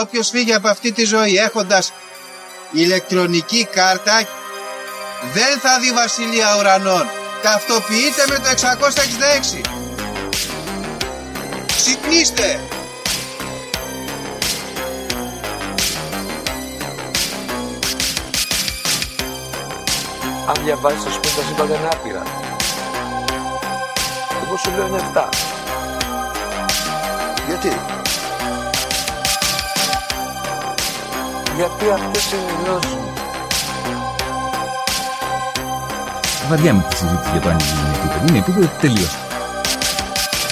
Όποιος φύγει από αυτή τη ζωή έχοντας ηλεκτρονική κάρτα δεν θα δει βασιλεία ουρανών. Ταυτοποιείτε με το 666. Ξυπνήστε! Αν διαβάζεις το σπίτι τα σύμπαντα είναι άπειρα. Εγώ σου λέω είναι 7. Γιατί; Γιατί αυτές είναι οι γνώσεις μου. Βαριά με τη συζήτηση για το αν είναι επίπεδο. Είναι επίπεδο τελείως.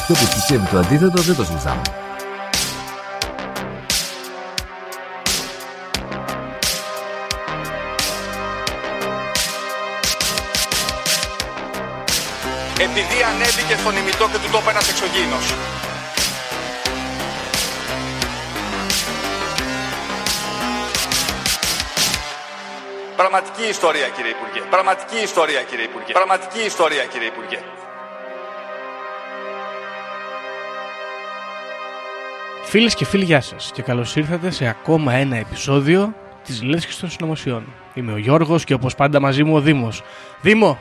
Και όποιο πιστεύει το αντίθετο δεν το συζητάμε. επειδή ανέβηκε στον ημιτό και του τόπου ένας εξωγήινος. Πραγματική ιστορία κύριε Υπουργέ. Πραγματική ιστορία κύριε Υπουργέ. Πραγματική ιστορία κύριε Υπουργέ. Φίλες και φίλοι, γεια σας και καλώς ήρθατε σε ακόμα ένα επεισόδιο της Λέσχης των Συνωμοσιών. Είμαι ο Γιώργος και όπως πάντα μαζί μου ο Δήμος. Δήμο,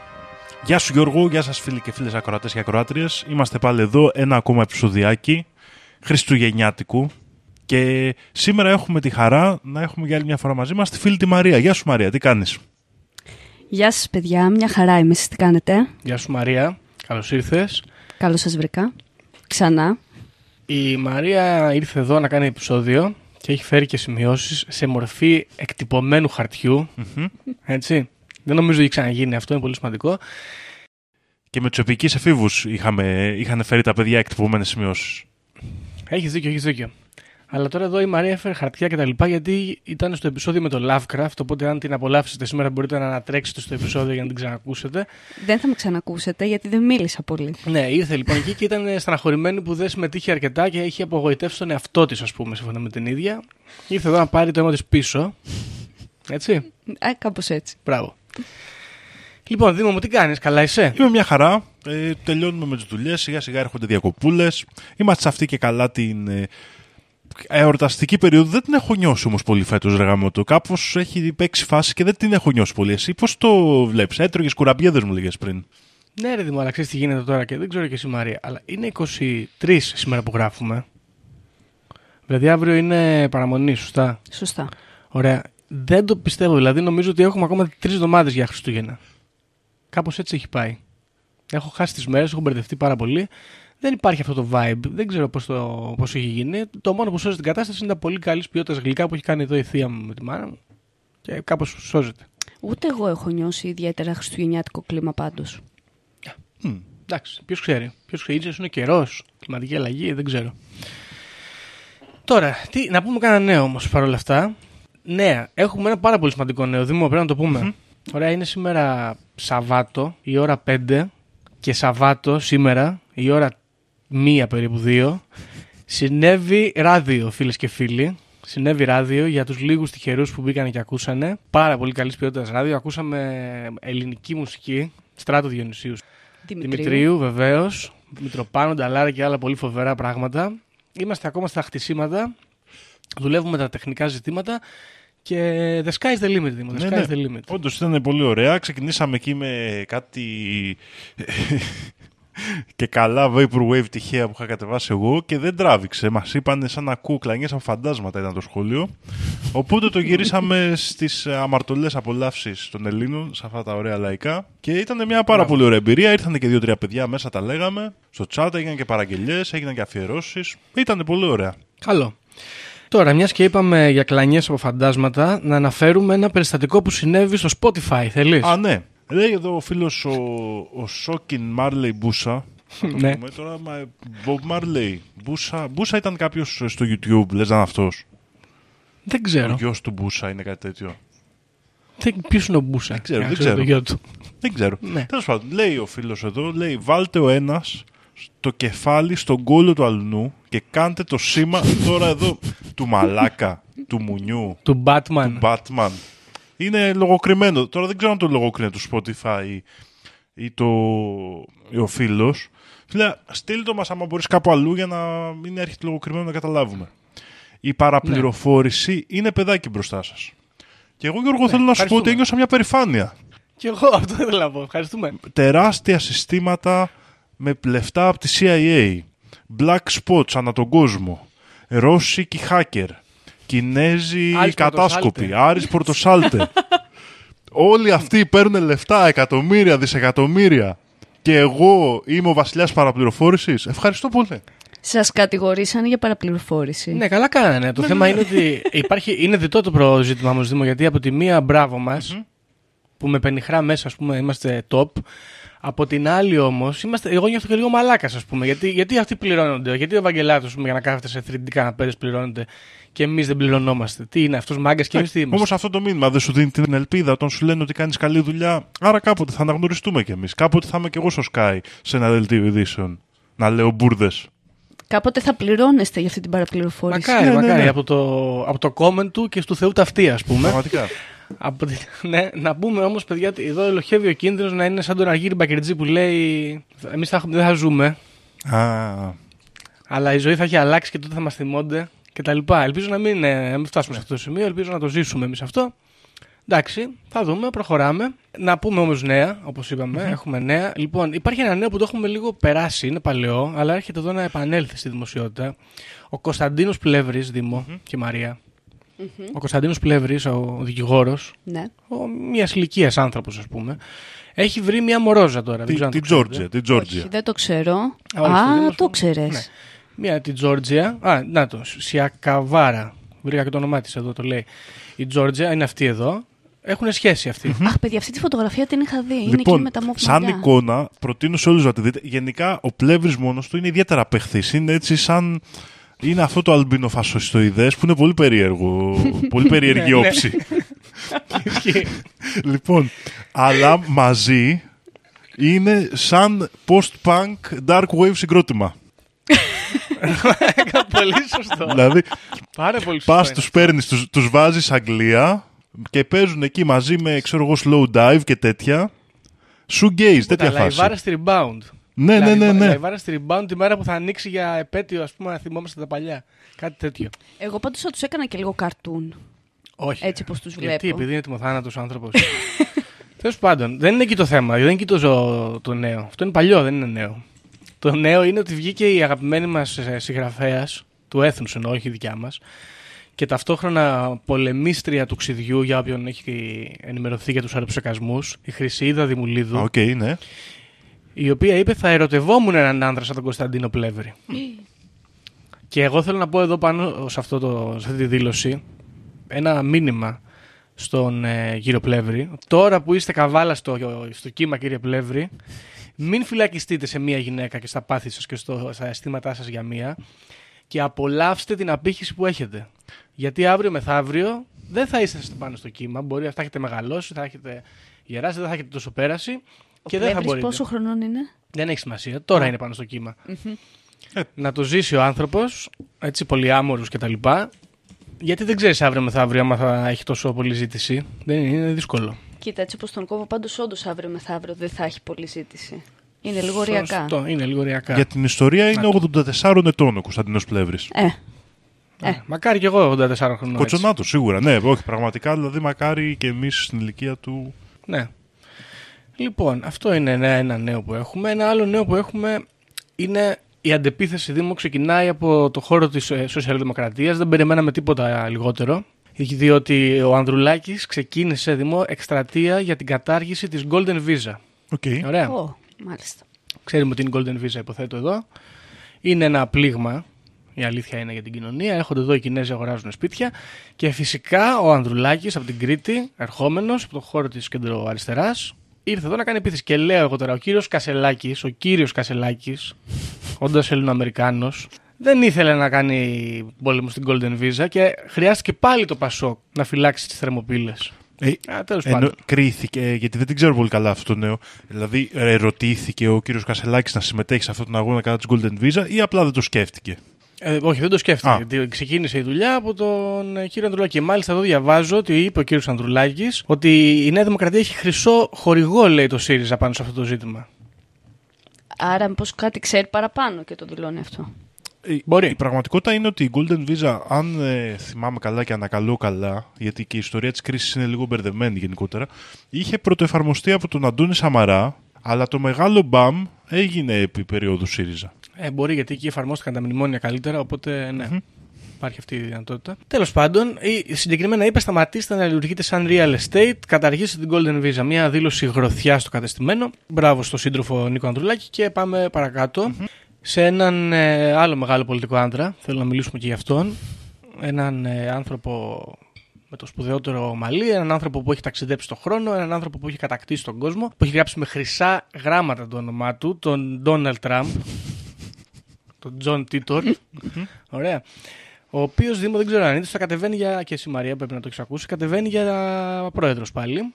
Γεια σου Γιώργο, γεια σας φίλοι και φίλες ακροατές και ακροάτριες. Είμαστε πάλι εδώ ένα ακόμα επεισοδιάκι Χριστουγεννιάτικου και σήμερα έχουμε τη χαρά να έχουμε για άλλη μια φορά μαζί μας τη φίλη τη Μαρία. Γεια σου Μαρία, τι κάνεις; Γεια σας παιδιά, μια χαρά είμαι, εσείς τι κάνετε; γεια σου Μαρία, καλώς ήρθες. Καλώς σας βρήκα. Ξανά. Η Μαρία ήρθε εδώ να κάνει επεισόδιο και έχει φέρει και σημειώσεις σε μορφή εκτυπωμένου χαρτιού. Έτσι. Δεν νομίζω ότι έχει ξαναγίνει αυτό, είναι πολύ σημαντικό. Και με τους επικείς εφήβους είχαμε, είχαν φέρει τα παιδιά εκτυπωμένες σημειώσεις. Έχεις δίκιο, έχεις δίκιο. Αλλά τώρα εδώ η Μαρία έφερε χαρτιά και τα λοιπά γιατί ήταν στο επεισόδιο με το Lovecraft. Οπότε, αν την απολαύσετε σήμερα, μπορείτε να ανατρέξετε στο επεισόδιο για να την ξανακούσετε. Δεν θα με ξανακούσετε γιατί δεν μίλησα πολύ. Ναι, ήρθε λοιπόν εκεί και ήταν στεναχωρημένη που δεν συμμετείχε αρκετά και είχε απογοητεύσει τον εαυτό της, ας πούμε, σύμφωνα με την ίδια. Ήρθε εδώ να πάρει το αίμα της πίσω. Έτσι. Ε, κάπως έτσι. Μπράβο. Λοιπόν, Δήμο μου, τι κάνεις, καλά είσαι; Είμαι μια χαρά, ε, τελειώνουμε με τις δουλειές, σιγά σιγά έρχονται διακοπούλες. Είμαστε σε αυτή και καλά την ε, εορταστική περίοδο. Δεν την έχω νιώσει όμως πολύ φέτος ρε γαμώτο. Κάπως έχει παίξει φάση και δεν την έχω νιώσει πολύ. Εσύ πώς το βλέπεις, έτρωγες κουραμπιέδες μου λέγες πριν. Ναι, ρε Δήμο, αλλά ξέρεις τι γίνεται τώρα και δεν ξέρω και εσύ Μαρία. Αλλά είναι 23 σήμερα που γράφουμε. Δηλαδή αύριο είναι παραμονή, σωστά; Σωστά. Ωραία. Δεν το πιστεύω. Δηλαδή νομίζω ότι έχουμε ακόμα τρεις εβδομάδες για Χριστούγεννα. Κάπως έτσι έχει πάει. Έχω χάσει τις μέρες, έχω μπερδευτεί πάρα πολύ. Δεν υπάρχει αυτό το vibe. Δεν ξέρω πώς πώς έχει γίνει. Το μόνο που σώζει την κατάσταση είναι τα πολύ καλής ποιότητας γλυκά που έχει κάνει εδώ η θεία μου με τη μάνα μου. Και κάπως σώζεται. Ούτε εγώ έχω νιώσει ιδιαίτερα χριστουγεννιάτικο κλίμα πάντως. Μμ. Εντάξει, ποιος ξέρει. Ποιος ξέρει, ίσως είναι καιρός, κλιματική αλλαγή, δεν ξέρω. Τώρα, τι, να πούμε κανένα νέο όμως παρόλα αυτά. Νέα. Έχουμε ένα πάρα πολύ σημαντικό νέο. Δήμο, πρέπει να το πούμε. Ωραία, είναι σήμερα Σαββάτο, η ώρα 5 και Σαββάτο σήμερα, η ώρα 1 περίπου 2. Συνέβη ράδιο, φίλες και φίλοι. Συνέβη ράδιο για τους λίγους τυχερούς που μπήκαν και ακούσανε. Πάρα πολύ καλής ποιότητας ράδιο. Ακούσαμε ελληνική μουσική. Στράτο Διονυσίου. Δημητρίου, βεβαίως. Μητροπάνο, Νταλάρα και άλλα πολύ φοβερά πράγματα. Είμαστε ακόμα στα χτισήματα. Δουλεύουμε τα τεχνικά ζητήματα. Και the sky's the limit, Δήμο. The Ναι, sky's ναι. the limit. Όντως ήταν πολύ ωραία. Ξεκινήσαμε εκεί με κάτι και καλά Vaporwave τυχαία που είχα κατεβάσει εγώ και δεν τράβηξε. Μας είπαν σαν να ακούω κλανιές από φαντάσματα ήταν το σχόλιο. Οπότε το γυρίσαμε στις αμαρτωλές απολαύσεις των Ελλήνων, σε αυτά τα ωραία λαϊκά. Και ήταν μια πάρα πολύ ωραία εμπειρία. Ήρθαν και δύο-τρία παιδιά μέσα, τα λέγαμε. Στο chat έγιναν και παραγγελίε, έγιναν και αφιερώσεις. Ήταν πολύ ωραία. Καλό. Τώρα, μιας και είπαμε για κλανιές από φαντάσματα, να αναφέρουμε ένα περιστατικό που συνέβη στο Spotify. Θέλεις; Α, ναι. Λέει εδώ ο φίλος ο, ο Σόκιν Μάρλεϊ Μπούσα. Θα το Ναι. πούμε τώρα, μα, Bob Marley. Μπούσα, Μπούσα ήταν κάποιος στο YouTube, λες να είναι αυτός. Δεν Ο ξέρω. γιος του Μπούσα είναι κάτι τέτοιο. Ποιος είναι ο Μπούσα; ξέρω, Για να δεν ξέρω ξέρω. το γιο του. Δεν ξέρω. Ναι. Τέλος πάντων, λέει ο φίλος εδώ, λέει βάλτε ο ένας το κεφάλι στον κόλλο του αλλού και κάντε το σήμα τώρα εδώ του μαλάκα, του μουνιού, Του Batman. του Batman. Είναι λογοκριμένο. Τώρα δεν ξέρω αν το λογοκρίνει το Spotify ή, το, ή ο φίλος. Φίλε, στείλ το μας άμα μπορείς κάπου αλλού για να μην έρχεται λογοκριμένο να καταλάβουμε. η παραπληροφόρηση είναι παιδάκι μπροστά σας. Και εγώ, Γιώργο, θέλω να σου πω ευχαριστούμε. ότι ένιωσα μια περηφάνεια. Και εγώ αυτό ήθελα να πω. Ευχαριστούμε. Τεράστια συστήματα με λεφτά από τη CIA. Black spots ανά τον κόσμο. Ρώσικοι hacker. Κινέζοι Άρης κατάσκοποι. Πορτοσάλτε. Άρης Πορτοσάλτε. Όλοι αυτοί παίρνουν λεφτά, εκατομμύρια, δισεκατομμύρια. Και εγώ είμαι ο βασιλιάς παραπληροφόρησης. Ευχαριστώ πολύ. Σας κατηγορήσαν για παραπληροφόρηση. Ναι, καλά κάνανε. Το θέμα είναι ότι υπάρχει, είναι διτό το προ ζήτημα όμως, Δήμο, γιατί από τη μία μπράβο μας, που με πενιχρά μέσα, ας πούμε, είμαστε top. Από την άλλη όμως, εγώ νιώθω και λίγο μαλάκας, ας πούμε. Γιατί, γιατί αυτοί πληρώνονται. Γιατί ο Ευαγγελάτος, για να κάθεται σε 3D καναπέδε πληρώνεται και εμείς δεν πληρωνόμαστε. Τι είναι αυτός, μάγκας και εμείς τι είμαστε; Όμως αυτό το μήνυμα δεν σου δίνει την ελπίδα όταν σου λένε ότι κάνεις καλή δουλειά. Άρα κάποτε θα αναγνωριστούμε κι εμείς. Κάποτε θα είμαι κι εγώ στο Sky σε ένα δελτίο ειδήσεων. Να λέω μπουρδες. Κάποτε θα πληρώνεστε για αυτή την παραπληροφόρηση. Μακάρι, Ναι, ναι, μακάρι. ναι. Από, το, από το comment του και στο Θεού ταυτή, ας πούμε. Πραγματικά. Από τη- ναι, να πούμε όμως, παιδιά, ότι εδώ ελοχεύει ο κίνδυνος να είναι σαν τον Αργύρι Μπακερτζή που λέει: Εμείς δεν θα ζούμε, Α, αλλά η ζωή θα έχει αλλάξει και τότε θα μας θυμώνται κτλ. Ελπίζω να μην, ε, να μην φτάσουμε σε αυτό το σημείο, ελπίζω να το ζήσουμε εμείς αυτό. Εντάξει, θα δούμε, προχωράμε. Να πούμε όμως νέα, όπως έχουμε νέα. Λοιπόν, υπάρχει ένα νέο που το έχουμε λίγο περάσει, είναι παλαιό, αλλά έρχεται εδώ να επανέλθει στη δημοσιότητα. Ο Κωνσταντίνος Πλεύρης, Δήμο και Μαρία. Ο Κωνσταντίνος Πλεύρης, ο δικηγόρος, Ναι. μιας ηλικίας άνθρωπος, ας πούμε, έχει βρει μια μορόζα τώρα. δεν Τη ξέρω αν τη το ξέρετε. Τζόρτζια. Τη Όχι, Τζόρτζια. δεν το ξέρω. όχι, Α, στο Δήμο, το ξέρεις. Ναι. Μία την Τζόρτζια. Α, να το. Σιακαβάρα. Βρήκα και το όνομά της εδώ, το λέει. Η Τζόρτζια είναι αυτή εδώ. Έχουν σχέση αυτοί. Αχ, παιδιά, αυτή τη φωτογραφία την είχα δει. είναι εκεί Λοιπόν, με τα μόφ σαν μαλλιά. εικόνα, προτείνω σε όλους να τη δείτε. Γενικά, ο Πλεύρης μόνος του είναι ιδιαίτερα απεχθής. Είναι έτσι σαν. Είναι αυτό το αλμπινοφασοιστοειδέ που είναι πολύ περίεργο. πολύ περίεργη Ναι, ναι. όψη. Ισχύει. λοιπόν, αλλά μαζί είναι σαν post-punk dark wave συγκρότημα. πολύ σωστό. δηλαδή, Πάρα πολύ σωστό. πας είναι. τους παίρνεις, τους τους βάζεις Αγγλία και παίζουν εκεί μαζί με ξέρω εγώ slow dive και τέτοια. Shoegaze, τέτοια Τα φάση. λαϊβάρα στη rebound. Ναι, ναι, ναι, ναι. Λαϊβάρα στη rebound τη μέρα που θα ανοίξει για επέτειο, ας πούμε, να θυμόμαστε τα παλιά. Κάτι τέτοιο. Εγώ πάντως θα τους έκανα και λίγο καρτούν. Όχι. Έτσι πως τους Γιατί, βλέπω. επειδή είναι τιμοθάνατο άνθρωπος. Τέλος πάντων, δεν είναι εκεί το θέμα. Δεν είναι εκεί το, ζω- το νέο. Αυτό είναι παλιό, δεν είναι νέο. Το νέο είναι ότι βγήκε η αγαπημένη μας συγγραφέας, του έθνους εννοώ, όχι η δικιά μας, και ταυτόχρονα πολεμίστρια του ξυδιού, για όποιον έχει ενημερωθεί για τους αεροψεκασμούς, η Χρυσηίδα Δημουλίδου, Οκ, ναι. Η οποία είπε θα ερωτευόμουν έναν άντρα σαν τον Κωνσταντίνο Πλεύρη. και εγώ θέλω να πω εδώ πάνω σε, αυτό το, σε αυτή τη δήλωση ένα μήνυμα στον ε, κύριο Πλεύρη. Τώρα που είστε καβάλα στο, στο κύμα κύριε Πλεύρη, μην φυλακιστείτε σε μία γυναίκα και στα πάθη σας και στο, στα αισθήματά σας για μία και απολαύστε την απήχηση που έχετε. Γιατί αύριο μεθαύριο δεν θα είστε πάνω στο κύμα. Μπορεί θα έχετε μεγαλώσει, θα έχετε γεράσει, δεν θα έχετε τόσο πέραση Ο και δεν θα Πλεύρης μπορείτε. πόσο χρονών είναι; Δεν έχει σημασία. Τώρα είναι πάνω στο κύμα. Να το ζήσει ο άνθρωπος, έτσι πολυάμορους κτλ. Γιατί δεν ξέρεις αύριο μεθαύριο άμα θα έχει τόσο πολλή ζήτηση. Δεν είναι, είναι δύσκολο. Κοίτα, έτσι όπως τον κόβω, πάντως όντως αύριο μεθαύριο δεν θα έχει πολλή ζήτηση. Είναι λίγο ωριακά. Σωστό, είναι λίγο ωριακά. Για την ιστορία είναι 84 ετών ο Κωνσταντίνος Πλεύρης. Ε, Ε, Μακάρι κι εγώ 84 χρονών. έτσι. Κοτσονάτο, σίγουρα. Ναι, όχι, πραγματικά. Δηλαδή, μακάρι και εμείς στην ηλικία του. Ναι. Λοιπόν, αυτό είναι ένα, ένα νέο που έχουμε. Ένα άλλο νέο που έχουμε είναι η αντεπίθεση Δήμο ξεκινάει από το χώρο της ε, σοσιαλδημοκρατίας. Δεν περιμέναμε τίποτα λιγότερο. Διότι ο Ανδρουλάκης ξεκίνησε Δήμο εκστρατεία για την κατάργηση της Golden Visa. OK. Ωραία. ω, μάλιστα. Ξέρουμε ότι είναι Golden Visa, υποθέτω εδώ. Είναι ένα πλήγμα. Η αλήθεια είναι για την κοινωνία. Έρχονται εδώ οι Κινέζοι, αγοράζουν σπίτια. Και φυσικά ο Ανδρουλάκης από την Κρήτη, ερχόμενος από το χώρο της κεντροαριστεράς, ήρθε εδώ να κάνει επίθεση. Και λέω εγώ τώρα, ο κύριος Κασελάκης, ο κύριος Κασελάκης, όντα Ελληνοαμερικάνο, δεν ήθελε να κάνει πόλεμο στην Golden Visa και χρειάστηκε πάλι το Πασόκ να φυλάξει τις θερμοπύλες. Ε, Α, τέλος Ενώ πάντων. κρίθηκε, γιατί δεν την ξέρω πολύ καλά αυτό το νέο. Δηλαδή, ερωτήθηκε ο κύριος Κασελάκης να συμμετέχει σε αυτόν τον αγώνα κατά της Golden Visa ή απλά δεν το σκέφτηκε; Ε, όχι, δεν το σκέφτηκε. Α. Γιατί ξεκίνησε η δουλειά από τον ε, κύριο Ανδρουλάκη. Και μάλιστα εδώ διαβάζω ότι είπε ο κύριος Ανδρουλάκης ότι η Νέα Δημοκρατία έχει χρυσό χορηγό, λέει το ΣΥΡΙΖΑ, πάνω σε αυτό το ζήτημα. Άρα, μήπως κάτι ξέρει παραπάνω και το δηλώνει αυτό. Η- Μπορεί. Η πραγματικότητα είναι ότι η Golden Visa, αν ε, θυμάμαι καλά και ανακαλώ καλά, γιατί και η ιστορία της κρίσης είναι λίγο μπερδεμένη γενικότερα, είχε πρωτοεφαρμοστεί από τον Αντώνη Σαμαρά, αλλά το μεγάλο μπαμ έγινε επί περίοδου ΣΥΡΙΖΑ. Ε, μπορεί γιατί εκεί εφαρμόστηκαν τα μνημόνια καλύτερα, οπότε ναι. Υπάρχει αυτή η δυνατότητα. Τέλος πάντων, η, συγκεκριμένα είπε: Σταματήστε να λειτουργείτε σαν real estate, καταργήστε την Golden Visa. Μια δήλωση γροθιά στο κατεστημένο. Μπράβο στο σύντροφο Νίκο Ανδρουλάκη και πάμε παρακάτω. Σε έναν ε, άλλο μεγάλο πολιτικό άντρα, θέλω να μιλήσουμε και για αυτόν. Έναν ε, άνθρωπο με το σπουδαιότερο μαλλί, έναν άνθρωπο που έχει ταξιδέψει στον χρόνο, έναν άνθρωπο που έχει κατακτήσει τον κόσμο, που έχει γράψει με χρυσά γράμματα το όνομά του, τον Donald Trump, τον John Titor. Ωραία. Ο οποίος Δήμο δεν ξέρω αν είναι, θα κατεβαίνει για. και εσύ Μαρία πρέπει να το έχεις ακούσει, κατεβαίνει για πρόεδρος πάλι.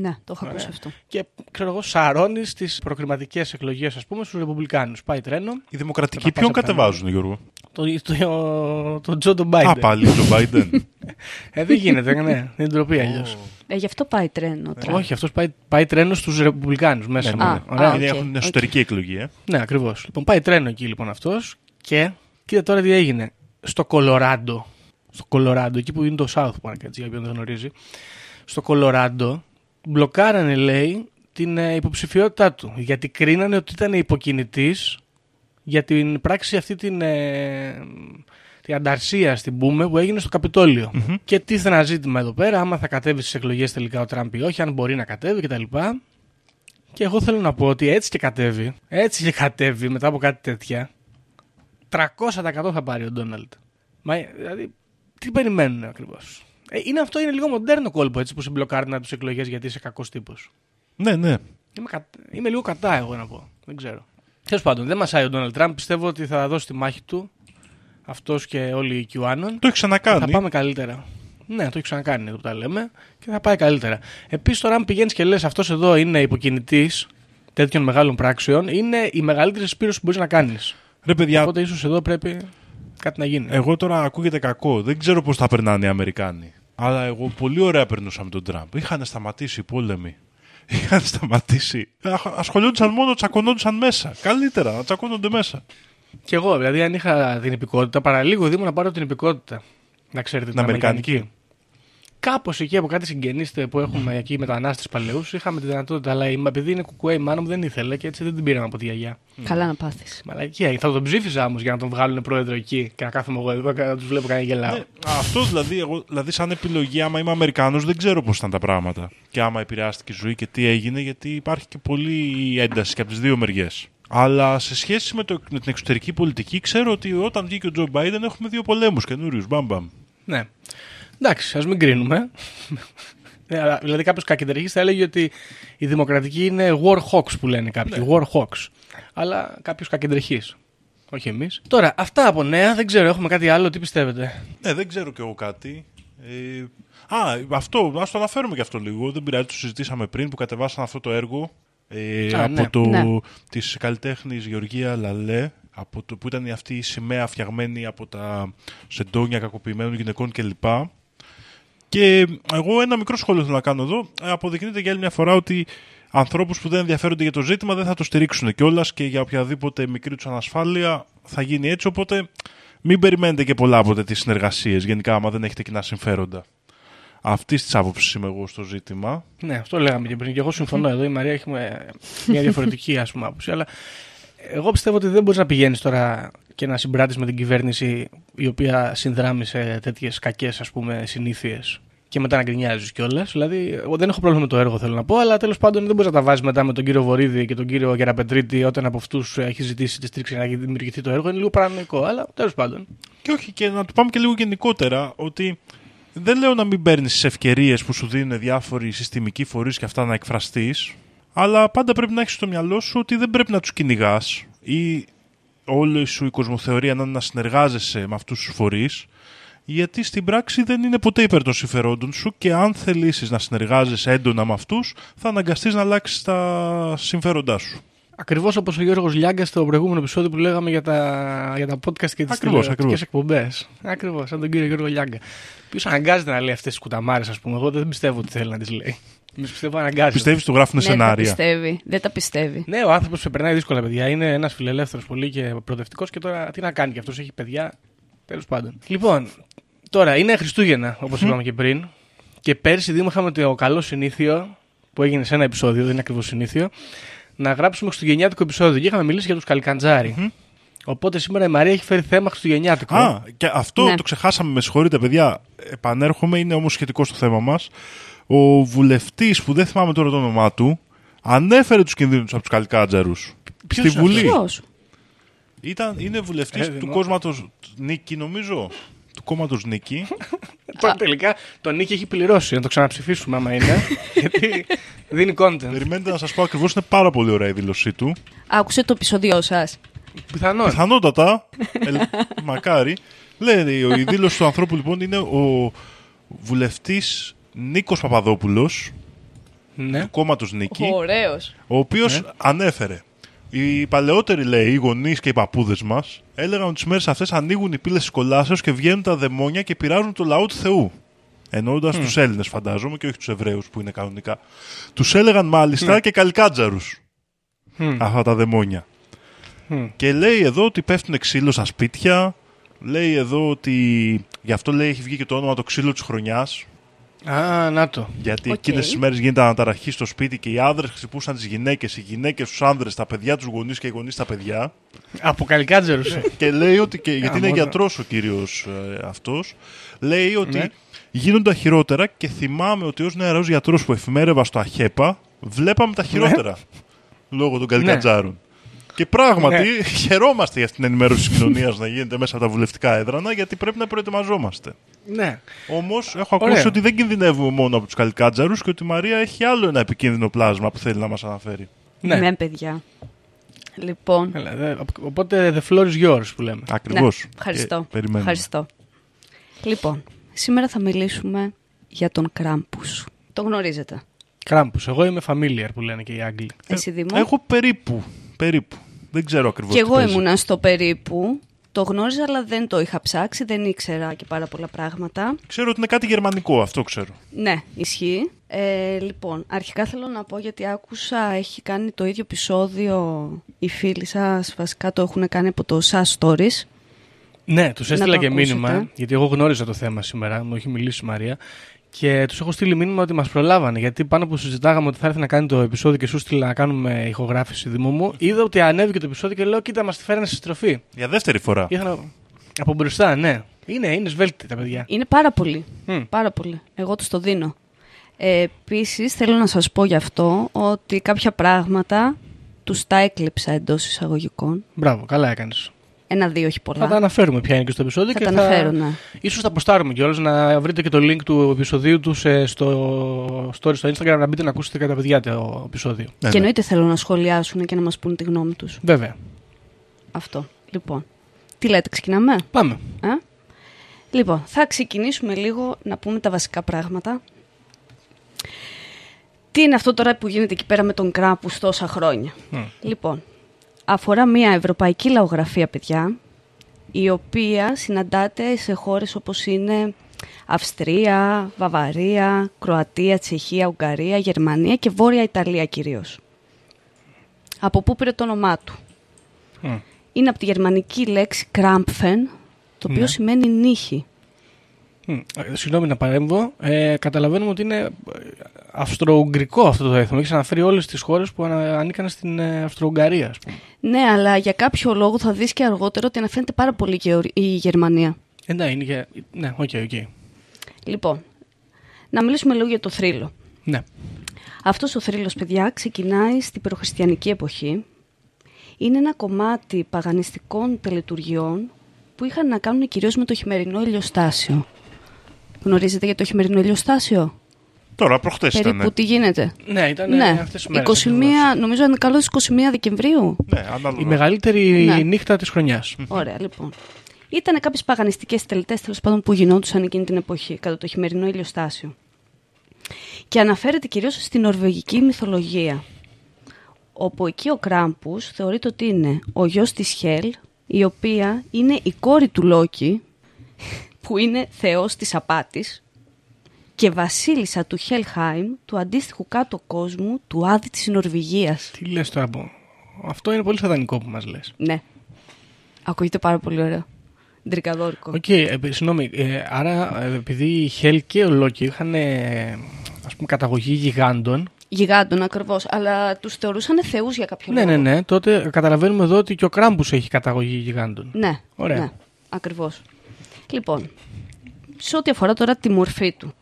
Ναι, το έχω ακούσει Ωραία. αυτό. Και ξέρω εγώ, σαρώνεις στις προκριματικές εκλογές, ας πούμε, στους Ρεπουμπλικάνους. Πάει τρένο. Οι δημοκρατικοί Θα τα ποιον πάσα κατεβάζουν, Γιώργο; Το, το, το Τζο τον Biden. Α, πάλι τον Biden. Ε, δεν γίνεται, ναι. Είναι ντροπή αλλιώς. Ε, γι' αυτό πάει τρένο. Τραμπ. Όχι, αυτός πάει, πάει τρένο στους Ρεπουμπλικάνους μέσα. Ναι, μόνο. Α, Ωραία. α, Είναι- οκ, Έχουν οκ. εσωτερική εκλογή, ε. Ναι, ακριβώς. Λοιπόν, πάει τρένο εκεί λοιπόν αυτός και κοίτα τώρα τι έγινε. Στο Κολοράντο. Στο Κολοράντο, εκεί που είναι το South Park, έτσι, για όποιον δεν γνωρίζει. Στο Κολοράντο μπλοκάρανε, λέει, την ε, υποψηφιότητά του. Γιατί κρίνανε ότι ήταν υποκινητής για την πράξη αυτή την. Ε, την ανταρσία στην πούμε που έγινε στο καπιτολιο Και τίθε ένα ζήτημα εδώ πέρα, άμα θα κατέβει στις εκλογές τελικά ο Τραμπ ή όχι, αν μπορεί να κατέβει κτλ. Και εγώ θέλω να πω ότι έτσι και κατέβει, έτσι και κατέβει μετά από κάτι τέτοια, 300% θα πάρει ο Ντόναλντ. Μα δηλαδή, τι περιμένουν ακριβώς; Ε, είναι αυτό, είναι λίγο μοντέρνο κόλπο έτσι που σε μπλοκάρει να τους εκλογές γιατί είσαι κακός τύπος. Ναι, ναι. Είμαι, κα... είμαι λίγο κατά, εγώ να πω. Δεν ξέρω. Τέλος πάντων, δεν μασάει ο Ντόναλντ Τραμπ. Πιστεύω ότι θα δώσει τη μάχη του αυτός και όλοι οι QAnon. Το έχει ξανακάνει. Θα πάμε καλύτερα. Ναι, το έχει ξανακάνει εδώ που τα λέμε και θα πάει καλύτερα. Επίσης, τώρα, αν πηγαίνεις και λες αυτός εδώ είναι υποκινητής τέτοιων μεγάλων πράξεων, είναι η μεγαλύτερη σπήρωση που μπορείς να κάνεις. Ρε παιδιά, Οπότε ίσως εδώ πρέπει κάτι να γίνει. εγώ τώρα ακούγεται κακό. Δεν ξέρω πώς θα περνάνε οι Αμερικάνοι. Αλλά εγώ πολύ ωραία περνούσα με τον Τραμπ. Είχαν σταματήσει οι πόλεμοι. Είχαν σταματήσει. Αχ- Ασχολιόντουσαν μόνο, τσακωνόντουσαν μέσα. Καλύτερα να τσακώνονται μέσα. Και εγώ, δηλαδή, αν είχα την υπηκότητα, παραλίγο Δήμο να πάρω την υπηκότητα. Να ξέρετε, την, Την αμερικανική. Κάπως εκεί από κάτι συγγενείς που έχουμε εκεί μετανάστες παλαιούς, είχαμε τη δυνατότητα. Αλλά η- επειδή είναι κουκουέ, η μάνα μου δεν ήθελε και έτσι δεν την πήραμε από τη γιαγιά. Καλά να πάθεις. Μαλακία. Θα τον ψήφιζα όμως για να τον βγάλουν πρόεδρο εκεί και να κάθομαι εγώ εδώ και να τους βλέπω κανένα γελάω. Ναι, αυτός δηλαδή, εγώ, δηλαδή, σαν επιλογή, άμα είμαι Αμερικάνος, δεν ξέρω πώς ήταν τα πράγματα. Και άμα επηρεάστηκε η ζωή και τι έγινε, γιατί υπάρχει και πολύ ένταση και από τις δύο μεριές. Αλλά σε σχέση με, το, με την εξωτερική πολιτική, ξέρω ότι όταν βγήκε ο Τζο Μπάιντεν έχουμε δύο πολέμους καινούριους. Μπαμπαμ. Ναι. Εντάξει, ας μην κρίνουμε. Ε, αλλά, δηλαδή κάποιος κακεντρεχή θα έλεγε ότι η δημοκρατική είναι war hawks που λένε κάποιοι. Ναι. War hawks. Αλλά κάποιος κακεντρεχή. Όχι εμείς. Τώρα, αυτά από νέα, δεν ξέρω, έχουμε κάτι άλλο, τι πιστεύετε; Ναι, δεν ξέρω κι εγώ κάτι. Ε, α, αυτό, ας το αναφέρουμε και αυτό λίγο. Δεν πειράζει, το συζητήσαμε πριν που κατεβάσαν αυτό το έργο ε, Α, από ναι. το, Ναι. της καλλιτέχνης Γεωργία Λαλέ από το, που ήταν αυτή η σημαία φτιαγμένη από τα σεντόνια κακοποιημένων γυναικών κλπ. Και εγώ ένα μικρό σχόλιο θέλω να κάνω εδώ. Ε, Αποδεικνύεται για άλλη μια φορά ότι ανθρώπους που δεν ενδιαφέρονται για το ζήτημα δεν θα το στηρίξουν κιόλας και για οποιαδήποτε μικρή τους ανασφάλεια θα γίνει έτσι. Οπότε μην περιμένετε και πολλά από τέτοιες συνεργασίες γενικά, άμα δεν έχετε κοινά συμφέροντα. Αυτή της άποψης είμαι εγώ στο ζήτημα. Ναι, αυτό λέγαμε και πριν. Και εγώ συμφωνώ εδώ. Η Μαρία έχει με- μια διαφορετική ας πούμε, άποψη. Αλλά εγώ πιστεύω ότι δεν μπορείς να πηγαίνεις τώρα και να συμπράττεις με την κυβέρνηση η οποία συνδράμει σε τέτοιες κακές συνήθειες και μετά να γκρινιάζεις κιόλας. Δηλαδή, εγώ δεν έχω πρόβλημα με το έργο, θέλω να πω, αλλά τέλος πάντων δεν μπορείς να τα βάζεις μετά με τον κύριο Βορύδη και τον κύριο Γεραπετρίτη όταν από αυτούς έχει ζητήσει τη στήριξη για να δημιουργηθεί το έργο. Είναι λίγο παρανοϊκό, αλλά τέλος πάντων. Και όχι, και να το πάμε και λίγο γενικότερα, ότι δεν λέω να μην παίρνεις τις ευκαιρίες που σου δίνουν διάφοροι συστημικοί φορείς και αυτά να εκφραστείς, αλλά πάντα πρέπει να έχεις στο μυαλό σου ότι δεν πρέπει να τους κυνηγάς ή όλη σου η κοσμοθεωρία να είναι να συνεργάζεσαι με αυτούς τους φορείς, γιατί στην πράξη δεν είναι ποτέ υπέρ των συμφερόντων σου και αν θελήσεις να συνεργάζεσαι έντονα με αυτούς, θα αναγκαστείς να αλλάξεις τα συμφέροντά σου. Ακριβώς όπως ο Γιώργος Λιάγκας στο προηγούμενο επεισόδιο που λέγαμε για τα, για τα podcast και τις Ακριβώς, τηλεοπτικέ ακριβώς. εκπομπές. Ακριβώς, σαν τον κύριο Γιώργο Λιάγκα. Ποιος αναγκάζεται να λέει αυτές τις κουταμάρες, ας πούμε. Εγώ δεν πιστεύω ότι θέλει να τις λέει. Εμείς πιστεύω αναγκάζεται. Πιστεύεις του γράφουν Ναι, δεν τα σενάρια. πιστεύει. Δεν τα πιστεύει. Ναι, ο άνθρωπος περνάει δύσκολα, παιδιά. Είναι ένας φιλελεύθερος πολύ και προοδευτικός και τώρα τι να κάνει και αυτός έχει παιδιά. Τέλος πάντων. Λοιπόν, τώρα είναι Χριστούγεννα, όπως είπαμε και πριν. Και πέρσι Δήμο είχαμε το καλό συνήθειο που έγινε σε ένα επεισόδιο, δεν είναι ακριβώς συνήθειο, να γράψουμε Χριστουγεννιάτικο επεισόδιο. Και είχαμε μιλήσει για τους καλικαντζάρι. Οπότε σήμερα η Μαρία έχει φέρει θέμα Χριστουγεννιάτικο. Α, και αυτό Ναι. το ξεχάσαμε, με συγχωρείτε, παιδιά. Επανέρχομαι, είναι όμως σχετικό στο θέμα μας. Ο βουλευτή, που δεν θυμάμαι τώρα το όνομά του, ανέφερε του κινδύνου από του καλικάτζαρου. Ποιος Στη είναι Βουλή. Ποιος? Ήταν, είναι βουλευτή Ε, του δημο- κόμματο Νίκη, νομίζω. Του κόμματο Νίκη. Τώρα τελικά τον Νίκη έχει πληρώσει, να το ξαναψηφίσουμε άμα είναι. γιατί δίνει content. Περιμένετε να σα πω ακριβώ, είναι πάρα πολύ ωραία η δήλωσή του. Άκουσε το επεισόδιό σα. Πιθανόν. Πιθανότατα, ελ, μακάρι. Λέει, η δήλωση του ανθρώπου λοιπόν είναι ο βουλευτή Νίκος Παπαδόπουλος, Ναι. του κόμματος Νίκη. Ωραίος. Ο οποίος Ναι. ανέφερε. Οι παλαιότεροι, λέει, οι γονείς και οι παππούδες μας έλεγαν ότι τις μέρες αυτές ανοίγουν οι πύλες της κολάσεως και βγαίνουν τα δαιμόνια και πειράζουν το λαό του Θεού. Εννοώντας Mm. τους Έλληνες, φαντάζομαι, και όχι τους Εβραίους που είναι κανονικά. Τους έλεγαν μάλιστα Ναι. και καλικάτζαρου Μμ. αυτά τα δαιμόνια. Μμ. Και λέει εδώ ότι πέφτουν ξύλο στα σπίτια. Λέει εδώ ότι. Γι' αυτό λέει έχει βγει και το όνομα το ξύλο της χρονιάς. Α, να το. Γιατί Οκ. εκείνες τις μέρες γίνεται αναταραχή στο σπίτι και οι άνδρες χτυπούσαν τις γυναίκες, οι γυναίκες τους άνδρες, τα παιδιά τους γονείς και οι γονείς τα παιδιά. Από καλικάτζερους. και λέει ότι. Και, γιατί είναι μόνο. γιατρός ο κύριος ε, αυτός. Λέει ότι Ναι. γίνονται τα χειρότερα και θυμάμαι ότι ως νεαρός γιατρός που εφημέρευα στο ΑΧΕΠΑ, βλέπαμε τα χειρότερα. Λόγω των καλικατζάρων. Και πράγματι Ναι. χαιρόμαστε για αυτήν την ενημέρωση της κοινωνίας να γίνεται μέσα από τα βουλευτικά έδρανα, γιατί πρέπει να προετοιμαζόμαστε. ναι. Όμως έχω ακούσει Ωραία. ότι δεν κινδυνεύουμε μόνο από τους καλικάτζαρους και ότι η Μαρία έχει άλλο ένα επικίνδυνο πλάσμα που θέλει να μας αναφέρει. Ναι. Ναι, παιδιά. Λοιπόν, Έλα, δε- Οπότε the floor is yours που λέμε. Ακριβώς. Ναι, ευχαριστώ. Περιμένουμε. Ευχαριστώ. Λοιπόν, σήμερα θα μιλήσουμε για τον Κράμπους. Το γνωρίζετε. Κράμπου. Εγώ είμαι familiar που λένε και οι Άγγλοι. Εσύ Δήμο. Έχω περίπου. Περίπου. Δεν ξέρω ακριβώς. Και εγώ ήμουνα στο περίπου. Το γνώριζα, αλλά δεν το είχα ψάξει. Δεν ήξερα και πάρα πολλά πράγματα. Ξέρω ότι είναι κάτι γερμανικό, αυτό ξέρω. Ναι, ισχύει. Ε, λοιπόν, αρχικά θέλω να πω γιατί άκουσα, έχει κάνει το ίδιο επεισόδιο οι φίλοι σας, βασικά το έχουν κάνει από το SAS Stories. Ναι, τους έστειλα το και ακούσετε. μήνυμα, γιατί εγώ γνώριζα το θέμα σήμερα, μου έχει μιλήσει η Μαρία. Και τους έχω στείλει μήνυμα ότι μας προλάβανε. Γιατί πάνω που συζητάγαμε ότι θα έρθει να κάνει το επεισόδιο και σου στείλα να κάνουμε ηχογράφηση Δήμο μου, είδα ότι ανέβηκε το επεισόδιο και λέω: Κοίτα, μας τη φέρανε στη στροφή. Για δεύτερη φορά. Ήρθα να- Από μπροστά, ναι. Είναι, είναι σβέλτη τα παιδιά. Είναι πάρα πολύ. Μμ. Πάρα πολύ. Εγώ τους το δίνω. Ε, Επίσης, θέλω να σας πω γι' αυτό ότι κάποια πράγματα τους τα έκλειψα εντός εισαγωγικών. Μπράβο, καλά έκανες. Ένα-δύο, όχι πολλά. Θα τα αναφέρουμε ποια είναι και στο επεισόδιο Θα και τα θα. αναφέρω, ναι. Ίσως θα αποστάρουμε κιόλας να βρείτε και το link του επεισοδίου τους σε- στο story στο Instagram να μπείτε να ακούσετε κατά παιδιά το επεισόδιο. Ναι, και ναι. εννοείται θέλω να σχολιάσουν και να μας πούν τη γνώμη τους. Βέβαια. Αυτό. Λοιπόν. Τι λέτε, ξεκινάμε; Πάμε. Ε; Λοιπόν, θα ξεκινήσουμε λίγο να πούμε τα βασικά πράγματα. Τι είναι αυτό τώρα που γίνεται εκεί πέρα με τον Κράπους τόσα χρόνια; Μμ. Λοιπόν, αφορά μια ευρωπαϊκή λαογραφία, παιδιά, η οποία συναντάται σε χώρες όπως είναι Αυστρία, Βαβαρία, Κροατία, Τσεχία, Ουγγαρία, Γερμανία και Βόρεια Ιταλία κυρίως. Από πού πήρε το όνομά του; Μμ. Είναι από τη γερμανική λέξη Krampfen, το οποίο Ναι. σημαίνει νύχη. Μμ. Ε, Συγγνώμη να παρέμβω. Ε, καταλαβαίνουμε ότι είναι ε, αυστρο-ουγγρικό αυτό το έθνο. Έχει αναφέρει όλες τις χώρες που ανα- ανήκαν στην ε, Αυστρο-Ουγγαρία, ας πούμε. Ναι, αλλά για κάποιο λόγο θα δεις και αργότερα ότι αναφέρεται πάρα πολύ και η Γερμανία. Ε, ναι, είναι και. Ναι, OK, OK. Λοιπόν, να μιλήσουμε λίγο για το θρύλο. Ναι. Αυτός ο θρύλος, παιδιά, ξεκινάει στην προχριστιανική εποχή. Είναι ένα κομμάτι παγανιστικών τελετουργιών που είχαν να κάνουν κυρίως με το χειμερινό ηλιοστάσιο. Γνωρίζετε για το χειμερινό ηλιοστάσιο; Τώρα, προχτές Περίπου ήταν. τι γίνεται; Ναι, ήταν ναι, αυτές τις μέρες. 21, νομίζω είναι καλό 21 Δεκεμβρίου. Ναι, ανάλογα. Η μεγαλύτερη Ναι. νύχτα της χρονιάς. Ωραία, λοιπόν. Ήταν κάποιες παγανιστικές τελετές τέλος πάντων που γινόντουσαν εκείνη την εποχή, κατά το χειμερινό ηλιοστάσιο. Και αναφέρεται κυρίως στην νορβηγική μυθολογία. όπου εκεί ο Κράμπους θεωρείται ότι είναι ο γιος της Χέλ, η οποία είναι η κόρη του Λόκη, που είναι θεός της απάτης, και βασίλισσα του Χέλχάιμ, του αντίστοιχου κάτω κόσμου, του Άδη της Νορβηγίας. Τι λες τώρα από... Αυτό είναι πολύ σατανικό που μας λες. Ναι. Ακούγεται πάρα πολύ ωραίο. Ντρικαδόρικο. Οκ, ε, συγγνώμη. ε, άρα, ε, επειδή η Χέλ και ο Λόκη είχαν ε, ας πούμε, καταγωγή γιγάντων. Γιγάντων ακριβώς, αλλά τους θεωρούσαν θεούς για κάποιο Ναι, λόγο. ναι, ναι. Τότε καταλαβαίνουμε εδώ ότι και ο Κράμπους έχει καταγωγή γιγάντων. Ναι, Ωραία. ναι, ακριβώς. Λοιπόν, σε ό,τι αφορά τώρα τη μορφή του.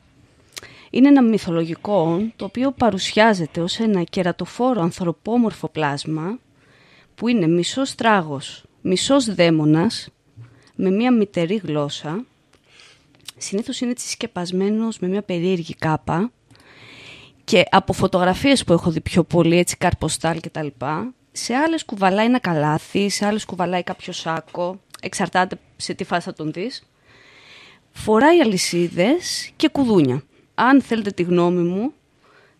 Είναι ένα μυθολογικό όν, το οποίο παρουσιάζεται ως ένα κερατοφόρο ανθρωπόμορφο πλάσμα που είναι μισός τράγος, μισός δαίμονας με μια μητερή γλώσσα. Συνήθως είναι έτσι σκεπασμένος με μια περίεργη κάπα και από φωτογραφίες που έχω δει πιο πολύ, έτσι καρποστάλ και τα λοιπά, σε άλλες κουβαλάει ένα καλάθι, σε άλλες κουβαλάει κάποιο σάκο, εξαρτάται σε τι φάση θα τον δεις. Φοράει αλυσίδες και κουδούνια. Αν θέλετε τη γνώμη μου,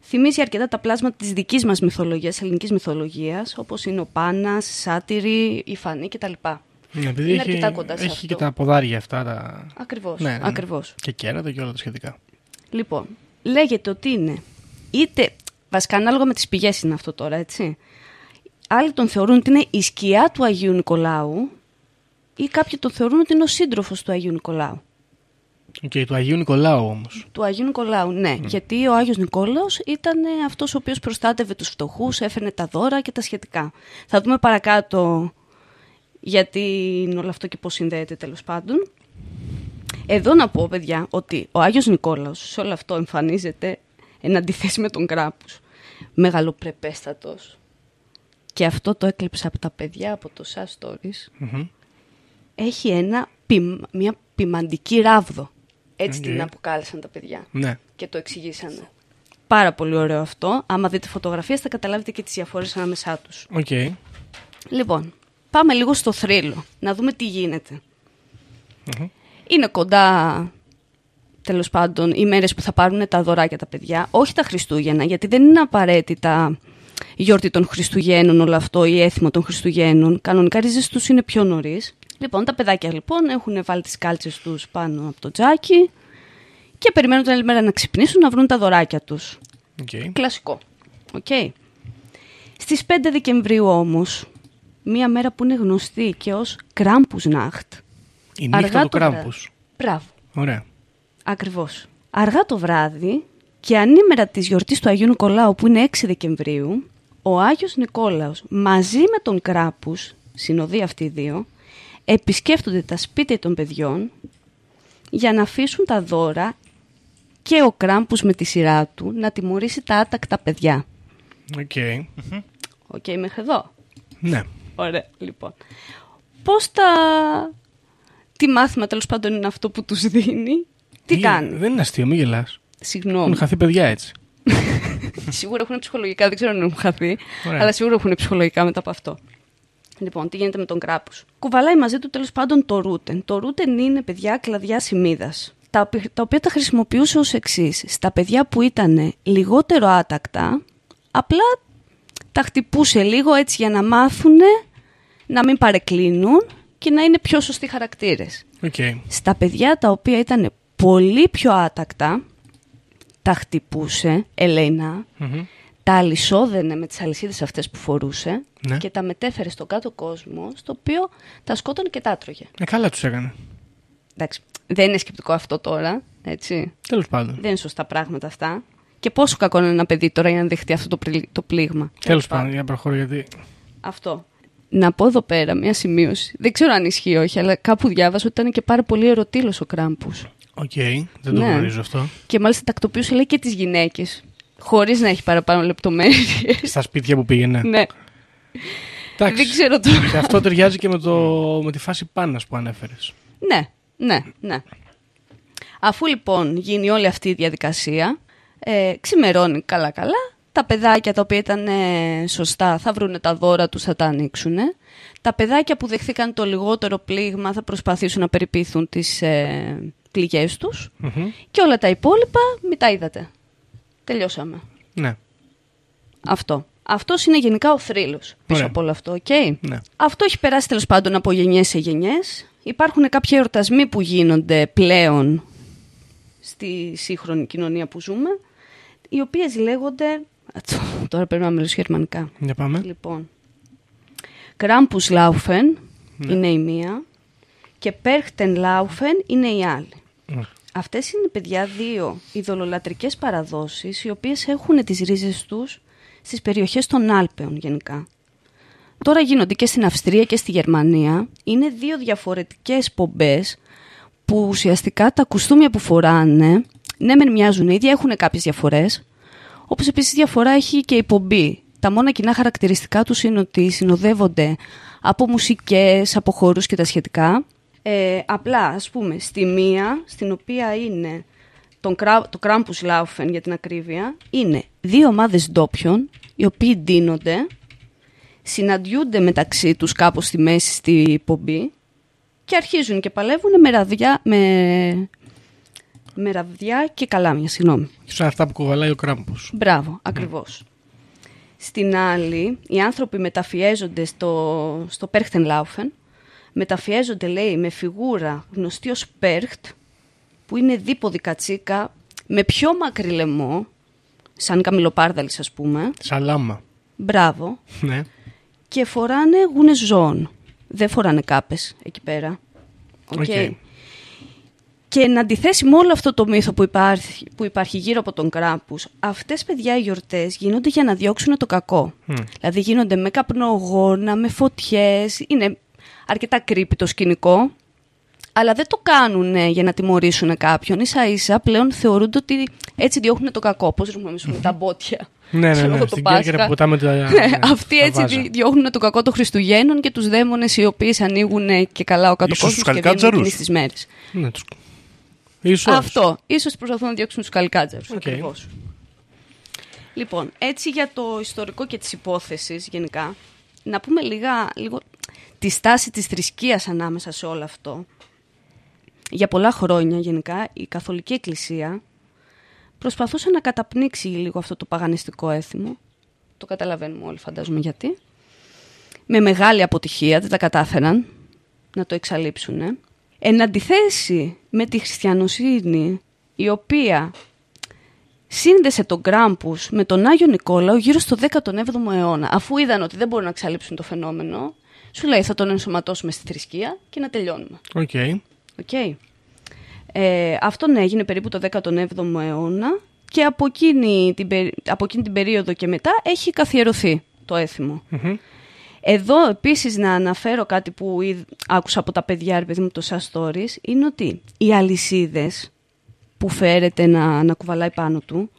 θυμίζει αρκετά τα πλάσματα της δικής μας μυθολογίας, ελληνικής μυθολογίας, όπως είναι ο Πάνας, Σάτυρη, η Φανή κτλ. Ναι, επειδή Είναι έχει, αρκετά κοντά σε έχει αυτό. και τα ποδάρια αυτά. Τα... Ακριβώς, Ναι, ναι, ναι. ακριβώς. Και κέρατα και όλα τα σχετικά. Λοιπόν, λέγεται ότι είναι είτε. Βασικά, ανάλογα με τις πηγές είναι αυτό τώρα, έτσι. Άλλοι τον θεωρούν ότι είναι η σκιά του Αγίου Νικολάου ή κάποιοι τον θεωρούν ότι είναι ο σύντροφος του Αγίου Νικολάου. Οκ, του Αγίου Νικολάου όμως. Του Αγίου Νικολάου, ναι. Γιατί ο Άγιος Νικόλαος ήταν ε, αυτός ο οποίος προστάτευε τους φτωχούς, έφερνε τα δώρα και τα σχετικά. Θα δούμε παρακάτω γιατί είναι όλο αυτό και πώς συνδέεται τέλος πάντων. Εδώ να πω, παιδιά, ότι ο Άγιος Νικόλαος σε όλο αυτό εμφανίζεται εν αντιθέσει με τον Κράμπους. Μεγαλοπρεπέστατος. Και αυτό το έκλεψα από τα παιδιά, από το SAS Stories. Έχει ένα, πιμ- μια ποιμαντική ράβδο. Έτσι Οκ. την αποκάλεσαν τα παιδιά Ναι. και το εξηγήσανε. Πάρα πολύ ωραίο αυτό. Άμα δείτε φωτογραφίες θα καταλάβετε και τις διαφορές ανάμεσά τους. Οκ. Λοιπόν, πάμε λίγο στο θρύλο, να δούμε τι γίνεται. Είναι κοντά, τέλος πάντων, οι μέρες που θα πάρουν τα δωράκια τα παιδιά. Όχι τα Χριστούγεννα, γιατί δεν είναι απαραίτητα η γιορτή των Χριστουγέννων όλο αυτό, η έθιμο των Χριστουγέννων. Κανονικά οι ρίζες τους είναι πιο νωρίς. Λοιπόν, τα παιδάκια λοιπόν έχουν βάλει τις κάλτσες τους πάνω από το τζάκι και περιμένουν την άλλη μέρα να ξυπνήσουν να βρουν τα δωράκια τους. Οκ. Κλασικό. Οκ. Στις 5 Δεκεμβρίου όμως, μία μέρα που είναι γνωστή και ως Krampusnacht. Η νύχτα Αργά του το βράδυ. Κράμπους. Μπράβο. Ωραία. Ακριβώς. Αργά το βράδυ και ανήμερα της γιορτής του Αγίου Νικολάου που είναι 6 Δεκεμβρίου, ο Άγιος Νικόλαος μαζί με τον Κράμπους, συνοδοί αυτοί οι δύο, επισκέφτονται τα σπίτια των παιδιών για να αφήσουν τα δώρα και ο Κράμπους με τη σειρά του να τιμωρήσει τα άτακτα παιδιά. Οκ. Οκ, μέχρι εδώ. Ναι. Ωραία, λοιπόν. Πώς τα... Τι μάθημα τέλος πάντων είναι αυτό που τους δίνει, τι Μη- κάνει. Δεν είναι αστείο, μην γελάς. Συγγνώμη. Έχουν χαθεί παιδιά έτσι. Σίγουρα έχουν ψυχολογικά, δεν ξέρω αν έχουν χαθεί, Ωραία. αλλά σίγουρα έχουν ψυχολογικά μετά από αυτό. Λοιπόν, τι γίνεται με τον κράπου. Κουβαλάει μαζί του τέλος πάντων το ρούτεν. Το ρούτεν είναι παιδιά κλαδιά σημίδα. Τα, οπι- τα οποία τα χρησιμοποιούσε ως εξής. Στα παιδιά που ήταν λιγότερο άτακτα, απλά τα χτυπούσε λίγο έτσι για να μάθουν να μην παρεκκλίνουν και να είναι πιο σωστοί χαρακτήρες. Οκ. Στα παιδιά τα οποία ήταν πολύ πιο άτακτα, τα χτυπούσε, ελεεινά, Μμμ. Τα αλυσόδενε με τις αλυσίδες αυτές που φορούσε Ναι. και τα μετέφερε στον κάτω κόσμο, στο οποίο τα σκότωνε και τα έτρωγε. Ε, καλά τους έκανε. Εντάξει, δεν είναι σκεπτικό αυτό τώρα, έτσι. Τέλος πάντων. Δεν είναι σωστά πράγματα αυτά. Και πόσο κακό είναι ένα παιδί τώρα για να δεχτεί αυτό το, πρι- το πλήγμα. Τέλος πάντων, για να προχωρώ γιατί. Αυτό. Να πω εδώ πέρα μια σημείωση. Δεν ξέρω αν ισχύει ή όχι, αλλά κάπου διάβασα ότι ήταν και πάρα πολύ ερωτύλος ο Κράμπους. Οκ, δεν το Ναι. γνωρίζω αυτό. Και μάλιστα τακτοποιούσε λέει και τις γυναίκες. Χωρίς να έχει παραπάνω λεπτομέρειες. Στα σπίτια που πήγαινε. ναι. Εντάξει. Δεν ξέρω τώρα. Και αυτό ταιριάζει και με, το, με τη φάση Πάνας που ανέφερες. Ναι, ναι, ναι. Αφού λοιπόν γίνει όλη αυτή η διαδικασία, ε, ξημερώνει καλά-καλά, τα παιδάκια τα οποία ήταν ε, σωστά θα βρούνε τα δώρα τους, θα τα ανοίξουν. Τα παιδάκια που δεχθήκαν το λιγότερο πλήγμα θα προσπαθήσουν να περιποιηθούν τις ε, πληγές τους. Και όλα τα υπόλοιπα μην τα είδατε. Τελειώσαμε. Ναι. Αυτό. Αυτός είναι γενικά ο θρύλος πίσω Ωραία. από όλο αυτό, οκ; Ναι. Αυτό έχει περάσει τέλος πάντων από γενιές σε γενιές. Υπάρχουν κάποιοι εορτασμοί που γίνονται πλέον στη σύγχρονη κοινωνία που ζούμε, οι οποίες λέγονται... Α, τσο, Τώρα πρέπει να μιλήσω γερμανικά. Για πάμε. Λοιπόν, Krampus Laufen Ναι. είναι η μία και Perchten Laufen είναι η άλλη. Ναι. Αυτές είναι, παιδιά, δύο ειδωλολατρικές παραδόσεις οι οποίες έχουν τις ρίζες τους στις περιοχές των Άλπαιων γενικά. Τώρα γίνονται και στην Αυστρία και στη Γερμανία. Είναι δύο διαφορετικές πομπές που ουσιαστικά τα κουστούμια που φοράνε, ναι μεν μοιάζουν ίδια, έχουν κάποιες διαφορές. Όπως επίσης διαφορά έχει και η πομπή. Τα μόνα κοινά χαρακτηριστικά τους είναι ότι συνοδεύονται από μουσικές, από χορούς και τα σχετικά. Ε, απλά, ας πούμε, στη μία, στην οποία είναι τον, κρα- το Krampus Laufen για την ακρίβεια, είναι δύο ομάδες ντόπιων, οι οποίοι ντύνονται, συναντιούνται μεταξύ τους κάπως στη μέση στη πομπή και αρχίζουν και παλεύουν με ραδιά, με, με ραβδιά και καλάμια, συγγνώμη. Σαν αυτά που κουβαλάει ο Κράμπος. Μπράβο, ακριβώς. Στην άλλη, οι άνθρωποι μεταφιέζονται στο, στο Perchtenlaufen. Μεταφιέζονται, λέει, με φιγούρα γνωστή ως Percht, που είναι δίποδη κατσίκα, με πιο μακρύ λαιμό, σαν καμιλοπάρδαλης ας πούμε. Σαλάμα. Μπράβο. Ναι. Και φοράνε γούνες ζώων. Δεν φοράνε κάπες εκεί πέρα. Οκ. Οκ. Και εν αντιθέσει με όλο αυτό το μύθο που υπάρχει, που υπάρχει γύρω από τον Κράμπους, αυτές παιδιά οι γιορτές γίνονται για να διώξουν το κακό. Δηλαδή γίνονται με καπνογόνα, με φωτιές, είναι αρκετά creepy το σκηνικό, αλλά δεν το κάνουν για να τιμωρήσουν κάποιον. Ίσα ίσα πλέον θεωρούνται ότι έτσι διώχνουν το κακό. Πώς ρίχνουμε εμείς με τα μπότια. Ναι, ναι, Ξέρω ναι. εγώ, το Στην Κέρκυρα Πάσχα. που πετάμε τα. Ναι, ναι, αυτοί τα έτσι βάζα. δι- διώχνουν το κακό των Χριστουγέννων και τους δαίμονες οι οποίοι ανοίγουν και καλά ο κάτω Ίσως κόσμος τους και βγαίνουν καλικάτζαρους. εκείνες τις μέρες. Ναι, τους... Ίσως. Αυτό. Ίσως προσπαθούν να διώξουν τους καλικάτζαρους. Οκ. Ακριβώς. Λοιπόν, έτσι για το ιστορικό και της υπόθεσης γενικά, να πούμε λίγα, λίγο τη στάση της θρησκείας ανάμεσα σε όλο αυτό. Για πολλά χρόνια γενικά η Καθολική Εκκλησία προσπαθούσε να καταπνίξει λίγο αυτό το παγανιστικό έθιμο. Το καταλαβαίνουμε όλοι φαντάζομαι γιατί. Με μεγάλη αποτυχία, δεν τα κατάφεραν να το εξαλείψουν. ε. Εν αντιθέσει με τη χριστιανοσύνη, η οποία σύνδεσε τον Κράμπους με τον Άγιο Νικόλαο γύρω στο 17ο αιώνα. Αφού είδαν ότι δεν μπορούν να εξαλείψουν το φαινόμενο, σου λέει θα τον ενσωματώσουμε στη θρησκεία και να τελειώνουμε. Οκ. Οκ. Ε, αυτό ναι, έγινε περίπου το 17ο αιώνα και από εκείνη, την, περί- από εκείνη την περίοδο και μετά έχει καθιερωθεί το έθιμο. Εδώ επίσης να αναφέρω κάτι που είδ- άκουσα από τα παιδιά, ρε παιδί μου, το σαν stories, είναι ότι οι αλυσίδες που φέρεται να, να κουβαλάει πάνω του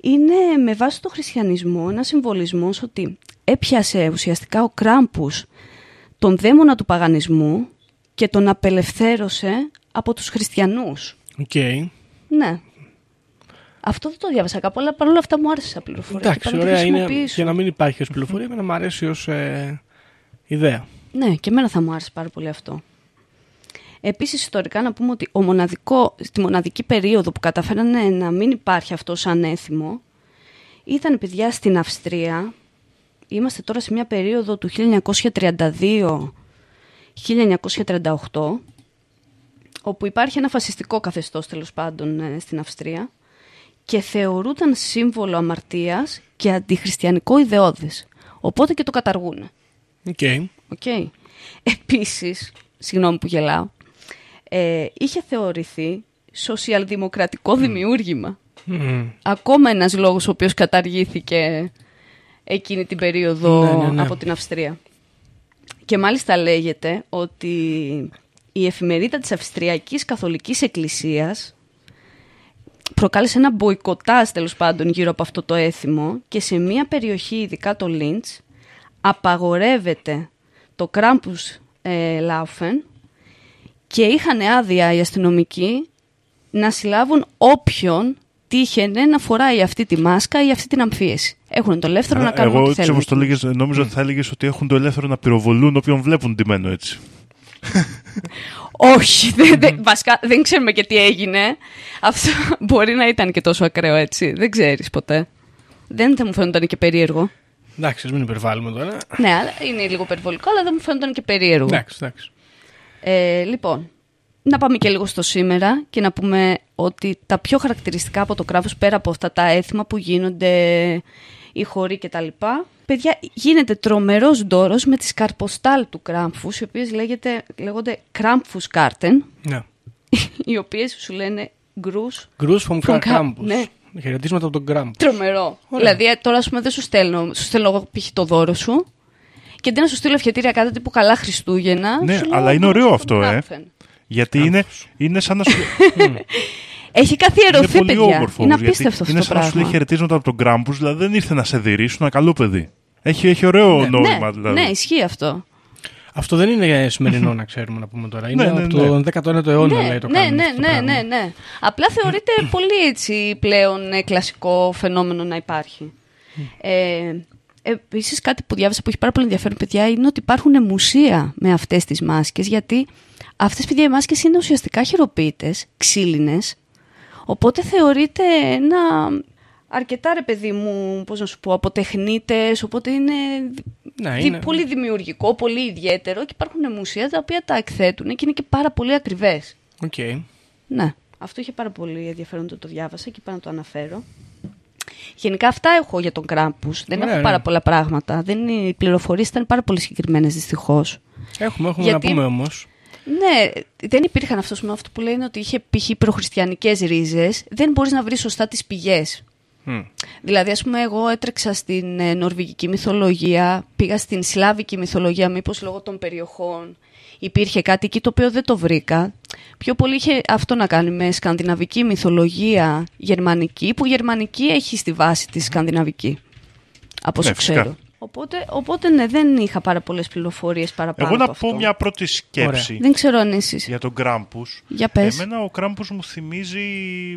είναι με βάση το χριστιανισμό ένα συμβολισμός ότι έπιασε ουσιαστικά ο Κράμπους τον δαίμονα του παγανισμού και τον απελευθέρωσε από τους χριστιανούς. Οκ. Ναι. Αυτό δεν το διάβασα κάπου, αλλά παρόλα αυτά μου άρεσε σαν πληροφορία. Εντάξει, και πάω να τη ωραία είναι. χρησιμοποιήσω. Και να μην υπάρχει ως πληροφορία, εμένα μου αρέσει ως ε, ιδέα. Ναι, και εμένα θα μου άρεσε πάρα πολύ αυτό. Επίσης, ιστορικά να πούμε ότι ο μοναδικό, στη μοναδική περίοδο που καταφέρανε να μην υπάρχει αυτό σαν έθιμο ήταν, παιδιά, στην Αυστρία. Είμαστε τώρα σε μια περίοδο του 1932-1938 όπου υπάρχει ένα φασιστικό καθεστώς τέλος πάντων ε, στην Αυστρία και θεωρούταν σύμβολο αμαρτίας και αντιχριστιανικό ιδεώδες. Οπότε και το καταργούν. Οκ. Οκ. Επίσης, συγγνώμη που γελάω, ε, είχε θεωρηθεί σοσιαλδημοκρατικό δημιούργημα. Μμμ. Ακόμα ένας λόγος ο οποίος καταργήθηκε εκείνη την περίοδο Ναι, ναι, ναι. από την Αυστρία. Και μάλιστα λέγεται ότι η εφημερίδα της Αυστριακής Καθολικής Εκκλησίας προκάλεσε ένα μποϊκοτάζ τέλος πάντων γύρω από αυτό το έθιμο και σε μια περιοχή, ειδικά το Λίντς, απαγορεύεται το Krampus ε, Laufen και είχαν άδεια οι αστυνομικοί να συλλάβουν όποιον τύχαινε να φοράει αυτή τη μάσκα ή αυτή την αμφίεση. Έχουν το ελεύθερο να κάνουν Εγώ ό,τι έτσι θέλουν. όπω το λέγες, νόμιζα ότι θα έλεγες ότι έχουν το ελεύθερο να πυροβολούν όποιον βλέπουν ντυμένο έτσι. Όχι, δεν, δεν, βασικά δεν ξέρουμε και τι έγινε. Αυτό μπορεί να ήταν και τόσο ακραίο έτσι. Δεν ξέρεις ποτέ. Δεν θα μου φαίνονταν και περίεργο. Εντάξει, ας μην υπερβάλλουμε τώρα. ναι, αλλά είναι λίγο περιβολικό, αλλά δεν μου φαίνονταν και περίεργο. Εντάξει, εντάξει. Ε, λοιπόν, να πάμε και λίγο στο σήμερα και να πούμε ότι τα πιο χαρακτηριστικά από το κράβος πέρα από αυτά τα έθιμα που γίνονται οι χωροί και τα λοιπά, παιδιά, γίνεται τρομερός ντόρος με τις καρποστάλ του κράμφους, οι οποίες λέγεται, λέγονται κράμφους κάρτεν, Ναι. οι οποίες σου λένε γκρούς. Γκρούς from From Krampus. Ναι. Χαιρετίσματα από τον Krampus. Τρομερό. Ωραία. Δηλαδή, τώρα, ας πούμε, δεν σου στέλνω, σου στέλνω εγώ π.χ. το δώρο σου και αντί να σου στείλω ευχετήρια κάτω τύπου καλά Χριστούγεννα. Ναι, σου λέω, αλλά είναι «Γκρούς ωραίο from αυτό, ε. Krampfen». Γιατί είναι, είναι σαν να σου. Έχει είναι καθιερωθεί, πολύ παιδιά. όμορφο. είναι γιατί απίστευτο αυτό είναι το σαν να σου λέει πράγμα. χαιρετίσματα από τον Γκράμπους, δηλαδή δεν ήρθε να σε δειρήσει, ένα καλό παιδί. Έχει, έχει ωραίο Ναι. νόημα, ναι, δηλαδή. ναι, ισχύει αυτό. Αυτό δεν είναι σημερινό, να ξέρουμε να πούμε τώρα. Είναι Ναι, ναι, από ναι. τον 19ο αιώνα, ναι, λέει το ναι, κάνουν ναι, αυτό το ναι, πράγμα. ναι, ναι. Απλά θεωρείται πολύ έτσι πλέον ε, κλασικό φαινόμενο να υπάρχει. Ε, Επίσης, κάτι που διάβασα που έχει πάρα πολύ ενδιαφέρον, παιδιά, είναι ότι υπάρχουν μουσεία με αυτές τις μάσκες γιατί αυτές παιδιά οι μάσκες είναι ουσιαστικά χειροποίητες, ξύλινες. Οπότε θεωρείται ένα αρκετά ρε παιδί μου, πώς να σου πω, αποτεχνίτες, οπότε είναι, Ναι, δι- είναι. πολύ δημιουργικό, πολύ ιδιαίτερο και υπάρχουν μουσεία τα οποία τα εκθέτουν και είναι και πάρα πολύ ακριβές. Οκ. Ναι, αυτό είχε πάρα πολύ ενδιαφέρον το, το διάβασα και είπα να το αναφέρω. Γενικά αυτά έχω για τον Κράμπους. Δεν Ωραία, έχω ναι. πάρα πολλά πράγματα. Δεν είναι, οι πληροφορίες ήταν πάρα πολύ συγκεκριμένες δυστυχώς. Έχουμε, έχουμε Γιατί- να πούμε όμως. Ναι, δεν υπήρχαν αυτός, με αυτό που λένε ότι είχε π.χ. προχριστιανικές ρίζες. Δεν μπορείς να βρεις σωστά τις πηγές. Δηλαδή, ας πούμε, εγώ έτρεξα στην ε, νορβηγική μυθολογία, πήγα στην σλάβικη μυθολογία, μήπως λόγω των περιοχών υπήρχε κάτι εκεί το οποίο δεν το βρήκα. Πιο πολύ είχε αυτό να κάνει με σκανδιναβική μυθολογία γερμανική, που η γερμανική έχει στη βάση της σκανδιναβική, από όσο Ναι, φυσικά. ξέρω. Οπότε, οπότε ναι, δεν είχα πάρα πολλές πληροφορίες παραπάνω Εγώ να από πω αυτό. μια πρώτη σκέψη Δεν ξέρω αν εσείς. για τον Κράμπους. Για πες. Εμένα ο Κράμπους μου θυμίζει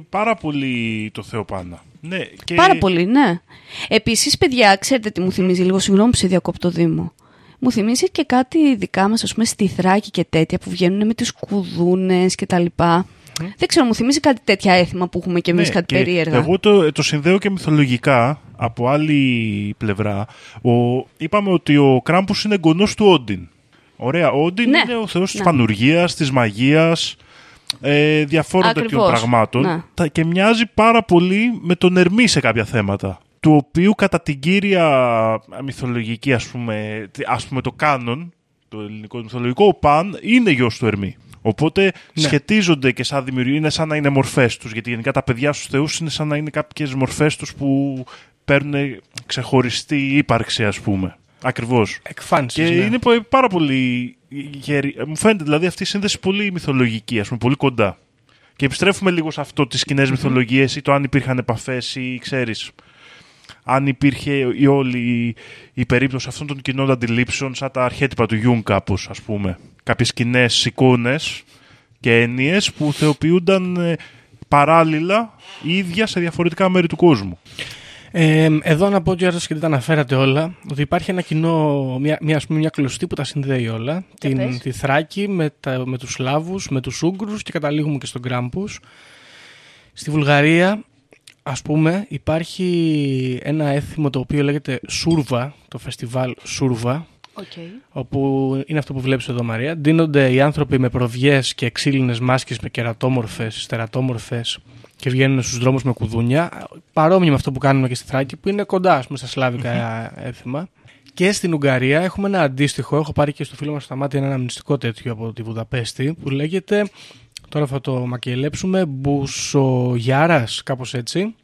πάρα πολύ το Θεοπάνα. Ναι, και... Πάρα πολύ, ναι. Επίσης, παιδιά, ξέρετε τι μου θυμίζει λίγο, συγγνώμη που σε διακόπτω Δήμο. Μου θυμίζει και κάτι δικά μας, ας πούμε, στη Θράκη και τέτοια που βγαίνουν με τις κουδούνες και τα λοιπά. Δεν ξέρω, μου θυμίζει κάτι τέτοια έθιμα που έχουμε κι εμείς, Ναι, κάτι και περίεργα. Εγώ το, το συνδέω και μυθολογικά από άλλη πλευρά. Ο, είπαμε ότι ο Κράμπους είναι εγγονός του Όντιν. Ωραία, ο Όντιν Ναι, είναι ο θεός της ναι. πανουργίας, της μαγείας, ε, διαφόρων τέτοιων Ακριβώς, πραγμάτων ναι. Τα- και μοιάζει πάρα πολύ με τον Ερμή σε κάποια θέματα του οποίου κατά την κύρια μυθολογική ας πούμε, τι- ας πούμε το κάνον το ελληνικό μυθολογικό ο Παν είναι γιος του Ερμή Οπότε Ναι. σχετίζονται και σαν δημιουργία, είναι σαν να είναι μορφές τους γιατί γενικά τα παιδιά στους θεούς είναι σαν να είναι κάποιες μορφές τους που παίρνουν ξεχωριστή ύπαρξη ας πούμε. Ακριβώς. Εκφάνσεις. Και ναι. είναι πο- πάρα πολύ γερή. Ε, Μου φαίνεται δηλαδή αυτή η σύνδεση πολύ μυθολογική, ας πούμε, πολύ κοντά. Και επιστρέφουμε λίγο σε αυτό τις κοινέ μυθολογίες ή το αν υπήρχαν επαφές ή ξέρεις αν υπήρχε η όλη η, η περίπτωση αυτών των κοινών αντιλήψεων σαν τα αρχέτυπα του Γιούν κάπως ας πούμε. Κάποιες κοινές εικόνες και έννοιες που θεοποιούνταν ε, παράλληλα ή ίδια σε διαφορετικά μέρη του κόσμου. Ε, εδώ να πω ότι άρεσε και δεν τα αναφέρατε όλα, ότι υπάρχει ένα κοινό, μια, μια, ας πούμε, μια κλωστή που τα συνδέει όλα. Για Την, πες. τη Θράκη με, τα, με τους Σλάβους, με τους Ούγκρους και καταλήγουμε και στον Γκράμπους. Στη Βουλγαρία, ας πούμε, υπάρχει ένα έθιμο το οποίο λέγεται Σούρβα, το φεστιβάλ Σούρβα, Οκ. όπου είναι αυτό που βλέπεις εδώ Μαρία. Ντύνονται οι άνθρωποι με προβιές και ξύλινες μάσκες με κερατόμορφες, τερατόμορφες και βγαίνουν στους δρόμους με κουδούνια. Παρόμοιο με αυτό που κάνουμε και στη Θράκη που είναι κοντά ας πούμε, στα σλάβικα έθιμα. Και στην Ουγγαρία έχουμε ένα αντίστοιχο, έχω πάρει και στο φίλο μας Σταμάτη ένα αναμνηστικό τέτοιο από τη Βουδαπέστη που λέγεται, τώρα θα το μακελέψουμε, Μπουσογιάρας, κάπως έτσι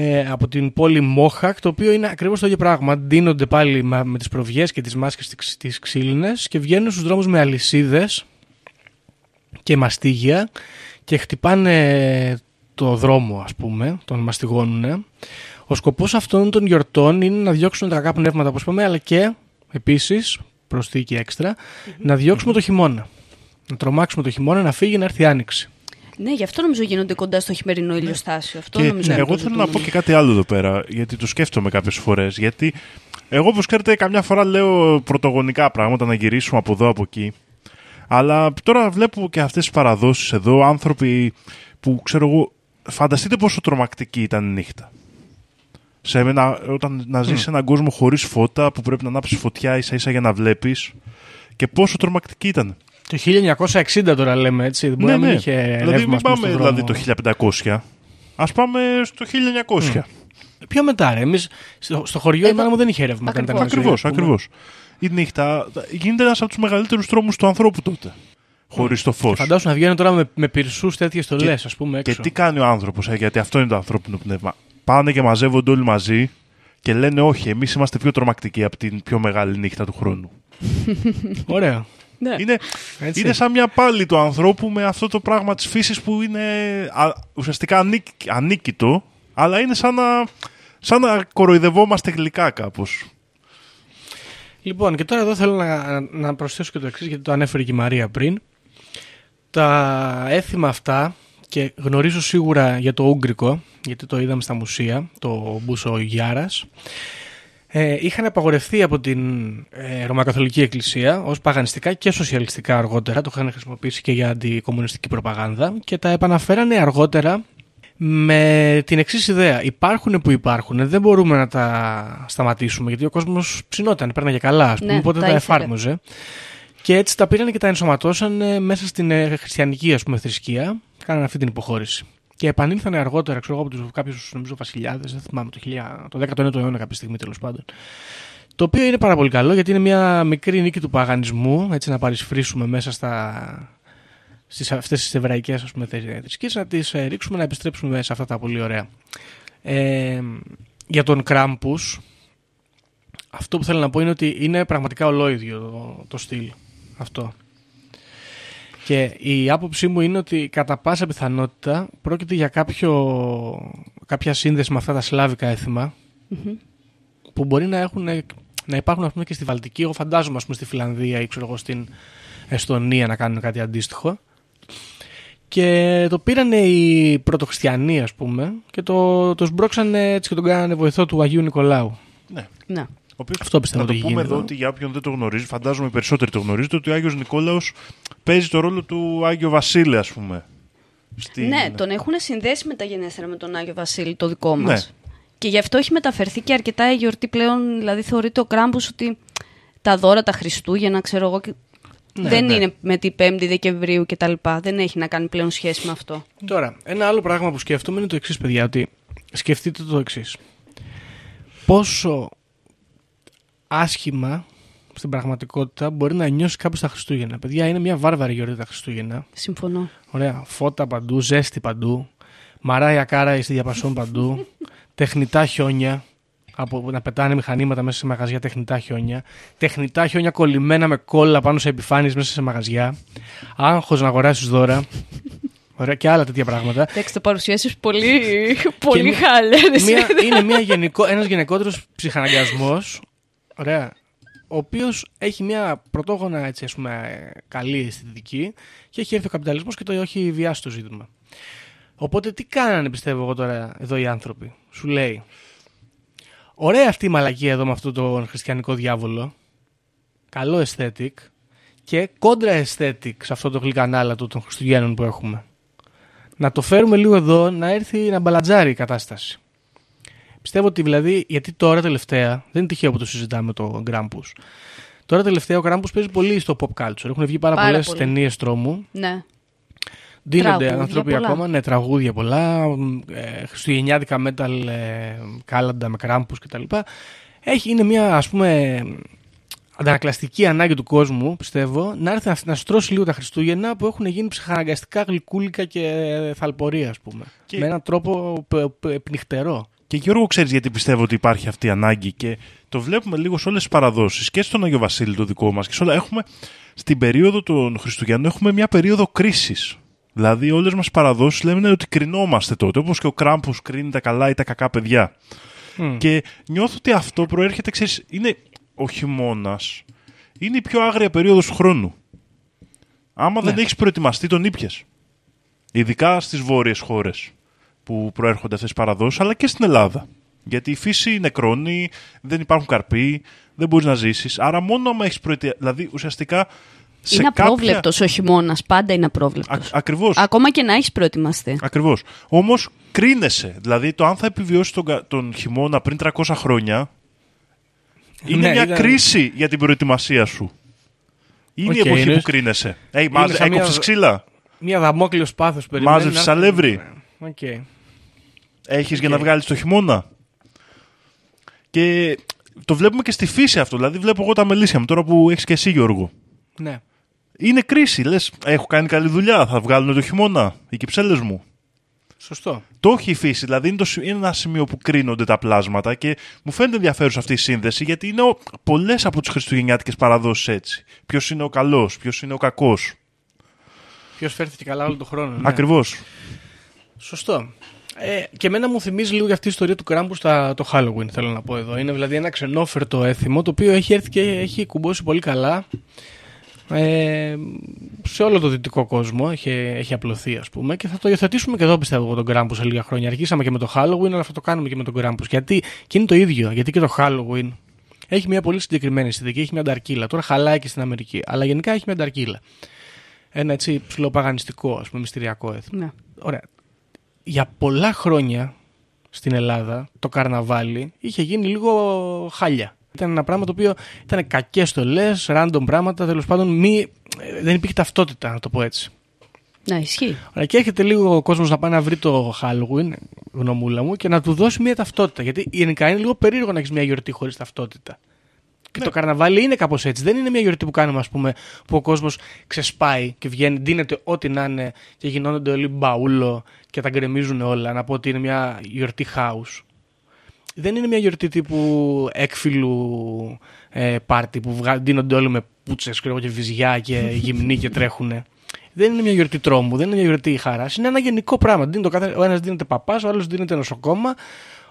ε, από την πόλη Μόχακ, το οποίο είναι ακριβώς το ίδιο πράγμα. Ντύνονται πάλι με, με τις προβιές και τις μάσκες τις, τις ξύλινες και βγαίνουν στους δρόμους με αλυσίδες και μαστίγια και χτυπάνε το δρόμο ας πούμε, τον μαστιγώνουν. Ο σκοπός αυτών των γιορτών είναι να διώξουν τα κακά πνεύματα όπως είπαμε, αλλά και επίσης, προσθήκη έξτρα, να διώξουμε το χειμώνα. Να τρομάξουμε το χειμώνα, να φύγει, να έρθει η άνοιξη. Ναι, γι' αυτό νομίζω γίνονται κοντά στο χειμερινό ηλιοστάσιο. Αυτό Και νομίζω είναι εγώ το θέλω να πω ζητούμενο. και κάτι άλλο εδώ πέρα, γιατί το σκέφτομαι κάποιες φορές. Γιατί εγώ, όπως ξέρετε, καμιά φορά λέω πρωτογονικά πράγματα να γυρίσουμε από εδώ από εκεί. Αλλά τώρα βλέπω και αυτές τις παραδόσεις εδώ, άνθρωποι που ξέρω εγώ. Φανταστείτε πόσο τρομακτική ήταν η νύχτα. Σε ένα, όταν να ζεις σε έναν κόσμο χωρίς φώτα που πρέπει να ανάψεις φωτιά ίσα ίσα για να βλέπεις και πόσο τρομακτική ήταν. Το 1960 τώρα λέμε έτσι. Δεν μπορεί να μην είχε δηλαδή ρεύμα, μην ας πούμε, πάμε στον δηλαδή δρόμο. το 1500. Ας πάμε στο 1900. Πιο μετά, ρε. Εμείς, στο, στο χωριό η Εδώ- μάνα μου δεν είχε ρεύμα. όταν ήταν Ακριβώς. ζωή, Ακριβώς, ας πούμε. ακριβώς. Η νύχτα γίνεται ένας από τους μεγαλύτερους τρόμους του ανθρώπου τότε. Χωρίς το φως. Φαντάσου να βγαίνουν τώρα με, με πυρσούς τέτοιες στολέ, ας πούμε, Και έξω. τι κάνει ο άνθρωπος, ε, γιατί αυτό είναι το ανθρώπινο πνεύμα. Πάνε και μαζεύονται όλοι μαζί και λένε όχι, εμείς είμαστε πιο τρομακτικοί από την πιο μεγάλη νύχτα του χρόνου. Ωραίο. Ναι. Είναι, Έτσι. είναι σαν μια πάλη του ανθρώπου με αυτό το πράγμα της φύσης που είναι α, ουσιαστικά ανίκ- ανίκητο, αλλά είναι σαν να, σαν να κοροϊδευόμαστε γλυκά κάπως. Λοιπόν, και τώρα εδώ θέλω να, να προσθέσω και το εξής, γιατί το ανέφερε και η Μαρία πριν. Τα έθιμα αυτά, και γνωρίζω σίγουρα για το Ούγκρικο, γιατί το είδαμε στα μουσεία, το Μπούσο Γιάρας, ε, είχαν απαγορευτεί από την ε, Ρωμακαθολική Εκκλησία ως παγανιστικά και σοσιαλιστικά αργότερα. Το είχαν χρησιμοποιήσει και για αντικομμουνιστική προπαγάνδα και τα επαναφέρανε αργότερα με την εξής ιδέα. Υπάρχουν που υπάρχουν, δεν μπορούμε να τα σταματήσουμε γιατί ο κόσμος ψινόταν, παίρναγε καλά, ας πούμε, Ναι, οπότε τα τα, ήθελε. Εφάρμοζε. Και έτσι τα πήραν και τα ενσωματώσαν ε, μέσα στην ε, χριστιανική ας πούμε, θρησκεία. Κάνανε αυτή την υποχώρηση. Και επανήλθαν αργότερα, ξέρω εγώ, από τους κάποιους νομίζω βασιλιάδες, δεν θυμάμαι, το, 1000 το 19ο αιώνα κάποια στιγμή τέλος πάντων. Το οποίο είναι πάρα πολύ καλό γιατί είναι μια μικρή νίκη του παγανισμού, έτσι να παρισφρήσουμε μέσα στα, στις αυτές τις εβραϊκές ας πούμε, θε- θρησκείες, να τις ε, ρίξουμε να επιστρέψουμε σε αυτά τα πολύ ωραία. Ε, για τον Κράμπους, αυτό που θέλω να πω είναι ότι είναι πραγματικά ολόιδιο το, το στυλ αυτό. Και η άποψή μου είναι ότι κατά πάσα πιθανότητα πρόκειται για κάποιο, κάποια σύνδεση με αυτά τα σλάβικα έθιμα που μπορεί να, έχουν, να υπάρχουν ας πούμε, και στη Βαλτική. Εγώ φαντάζομαι ας πούμε, στη Φιλανδία ή ξέρω εγώ, στην Εστονία να κάνουν κάτι αντίστοιχο. Και το πήρανε οι πρωτοχριστιανοί, ας πούμε, και το, το σμπρώξανε έτσι και τον κάνανε βοηθό του Αγίου Νικολάου. Ναι. Ο οποίος, Αυτό πιστεύω να το ότι πούμε γίνει εδώ εδώ. ότι για όποιον δεν το γνωρίζει, φαντάζομαι οι περισσότεροι το γνωρίζετε, ότι ο Άγιος Νικόλαος παίζει το ρόλο του Άγιο Βασίλη, ας πούμε. Στην- Ναι, τον έχουν συνδέσει μεταγενέστερα με τον Άγιο Βασίλη, το δικό Ναι. μας. Και γι' αυτό έχει μεταφερθεί και αρκετά η γιορτή πλέον, δηλαδή θεωρείται ο Κράμπους ότι τα δώρα, τα Χριστούγεννα, ξέρω εγώ, και δεν ναι. είναι με την 5η Δεκεμβρίου και τα λοιπά. Δεν έχει να κάνει πλέον σχέση με αυτό. Τώρα, ένα άλλο πράγμα που σκέφτομαι είναι το εξής, παιδιά, ότι σκεφτείτε το εξής. Πόσο άσχημα στην πραγματικότητα μπορεί να νιώσει κάποιος τα Χριστούγεννα. Παιδιά, είναι μια βάρβαρη γιορτή τα Χριστούγεννα. Συμφωνώ. Ωραία. Φώτα παντού, ζέστη παντού. Μαράια κάρα στη διαπασόν παντού. τεχνητά χιόνια. Από να πετάνε μηχανήματα μέσα σε μαγαζιά τεχνητά χιόνια. Τεχνητά χιόνια κολλημένα με κόλλα πάνω σε επιφάνειες μέσα σε μαγαζιά. Άγχος να αγοράσεις δώρα. Ωραία, και άλλα τέτοια πράγματα. Εντάξει, το παρουσιάσεις πολύ, πολύ μη- χαλέρες. Μια, είναι μια γενικό, ένας γενικότερος ψυχαναγκασμός, ωραία, ο οποίος έχει μια πρωτόγωνα έτσι, ας πούμε, καλή αισθητική και έχει έρθει ο καπιταλισμός και το έχει βιάσει το ζήτημα. Οπότε τι κάνανε πιστεύω εγώ τώρα εδώ οι άνθρωποι; Σου λέει, ωραία αυτή η μαλακία εδώ με αυτό τον χριστιανικό διάβολο, καλό aesthetic και κόντρα aesthetic σε αυτό το γλυκανάλατο των Χριστουγέννων που έχουμε να το φέρουμε λίγο εδώ να έρθει να μπαλατζάρει η κατάσταση. Πιστεύω ότι δηλαδή, γιατί τώρα τελευταία, δεν είναι τυχαίο που το συζητάμε το Γκράμπους, τώρα τελευταία ο Γκράμπους παίζει πολύ στο pop culture. Έχουν βγει πάρα, Πάρα πολλές πολύ. ταινίες τρόμου. Ναι. Δίνονται Τραγούδια άνθρωποι πολλά. ακόμα, ναι, τραγούδια πολλά, ε, χριστουγεννιάτικα metal, ε, κάλαντα με κράμπους κτλ. Έχει, είναι μια ας πούμε αντανακλαστική ανάγκη του κόσμου, πιστεύω, να έρθει να, να στρώσει λίγο τα Χριστούγεννα που έχουν γίνει ψυχαναγκαστικά γλυκούλικα και θαλπορία, ας πούμε. Και- Με έναν τρόπο π- π- πνιχτερό. Και Γιώργο, ξέρεις γιατί πιστεύω ότι υπάρχει αυτή η ανάγκη και το βλέπουμε λίγο σε όλες τις παραδόσεις και στον Άγιο Βασίλη το δικό μας και σε όλα. Έχουμε στην περίοδο των Χριστουγέννων έχουμε μια περίοδο κρίσης. Δηλαδή, όλες μας παραδόσεις λένε ότι κρινόμαστε τότε, όπως και ο Κράμπος κρίνει τα καλά ή τα κακά παιδιά. Και νιώθω ότι αυτό προέρχεται, ξέρεις, είναι ο χειμώνας, είναι η πιο άγρια περίοδος του χρόνου. Άμα δεν έχεις προετοιμαστεί, τον ήπιες. Ειδικά στις βόρειες χώρες που προέρχονται αυτές τις παραδόσεις, αλλά και στην Ελλάδα. Γιατί η φύση νεκρώνει, δεν υπάρχουν καρποί, δεν μπορείς να ζήσεις. Άρα, μόνο άμα έχεις προετοιμαστεί. Δηλαδή, ουσιαστικά σε είναι κάποια- απρόβλεπτος ο χειμώνας. Πάντα είναι απρόβλεπτος. Α- ακριβώς. Ακόμα και να έχεις προετοιμαστεί. Ακριβώς. Όμως κρίνεσαι. Δηλαδή το αν θα επιβιώσεις τον, κα- τον χειμώνα πριν 300 χρόνια είναι Ναι, μια ήταν- κρίση για την προετοιμασία σου. Είναι η Οκ, εποχή είναι- που κρίνεσαι. Ε, μάζε, σαν μια- έκοψες ξύλα. Μια δαμόκλειος σπάθη περιμένει. Μάζεψες να έρθει- αλεύρι. Οκ. Έχεις για να βγάλεις το χειμώνα. Και το βλέπουμε και στη φύση αυτό. Δηλαδή βλέπω εγώ τα μελίσια μου τώρα που έχεις και εσύ Γιώργο. Ναι. Είναι κρίση. Λες, έχω κάνει καλή δουλειά. Θα βγάλουν το χειμώνα οι κυψέλες μου. Σωστό. Το έχει η φύση. Δηλαδή είναι, το, σι- είναι ένα σημείο που κρίνονται τα πλάσματα και μου φαίνεται ενδιαφέρουσα αυτή η σύνδεση γιατί είναι πολλές από τις χριστουγεννιάτικες παραδόσεις έτσι. Ποιος είναι ο καλός, ποιος είναι ο κακός. Ποιος φέρθηκε καλά όλο τον χρόνο. Ναι. Ακριβώς. Σωστό. Ε, και εμένα μου θυμίζει λίγο για αυτή η ιστορία του Κράμπου στα, το Halloween, θέλω να πω εδώ. Είναι δηλαδή ένα ξενόφερτο έθιμο το οποίο έχει έρθει και έχει κουμπώσει πολύ καλά ε, σε όλο το δυτικό κόσμο. Έχει, έχει απλωθεί, ας πούμε. Και θα το υιοθετήσουμε και εδώ, πιστεύω, εγώ, τον Κράμπου σε λίγα χρόνια. Αρχίσαμε και με το Halloween, αλλά θα το κάνουμε και με τον Κράμπου. Γιατί και είναι το ίδιο. Γιατί και το Halloween έχει μια πολύ συγκεκριμένη συνθήκη. Έχει μια ανταρκύλα. Τώρα χαλάει και στην Αμερική. Αλλά γενικά έχει μια ανταρκύλα. Ένα έτσι ψηλοπαγανιστικό, ας πούμε, μυστηριακό έθιμο. Ναι. Ωραία. Για πολλά χρόνια στην Ελλάδα το καρναβάλι είχε γίνει λίγο χάλια. Ήταν ένα πράγμα το οποίο ήταν κακές στολές, random πράγματα, τέλος πάντων μη, ε, δεν υπήρχε ταυτότητα, να το πω έτσι. Ναι, ισχύει. Ωραία, και έρχεται λίγο ο κόσμος να πάει να βρει το Halloween, γνωμούλα μου, και να του δώσει μια ταυτότητα. Γιατί γενικά είναι λίγο περίεργο να έχεις μια γιορτή χωρίς ταυτότητα. Και το καρναβάλι είναι κάπως έτσι. Δεν είναι μια γιορτή που κάνουμε, ας πούμε, που ο κόσμος ξεσπάει και βγαίνει, ντύνεται ό,τι να είναι και γινώνονται όλοι μπαούλο και τα γκρεμίζουν όλα. Να πω ότι είναι μια γιορτή house. Δεν είναι μια γιορτή τύπου έκφυλου ε, πάρτι που βγα... ντύνονται όλοι με πούτσες και βυζιά και γυμνοί και τρέχουν. Δεν είναι μια γιορτή τρόμου, δεν είναι μια γιορτή χαράς. Είναι ένα γενικό πράγμα. Δίνει το κάθε... Ο ένας δίνεται παπάς, ο άλλος δίνεται νοσοκόμα,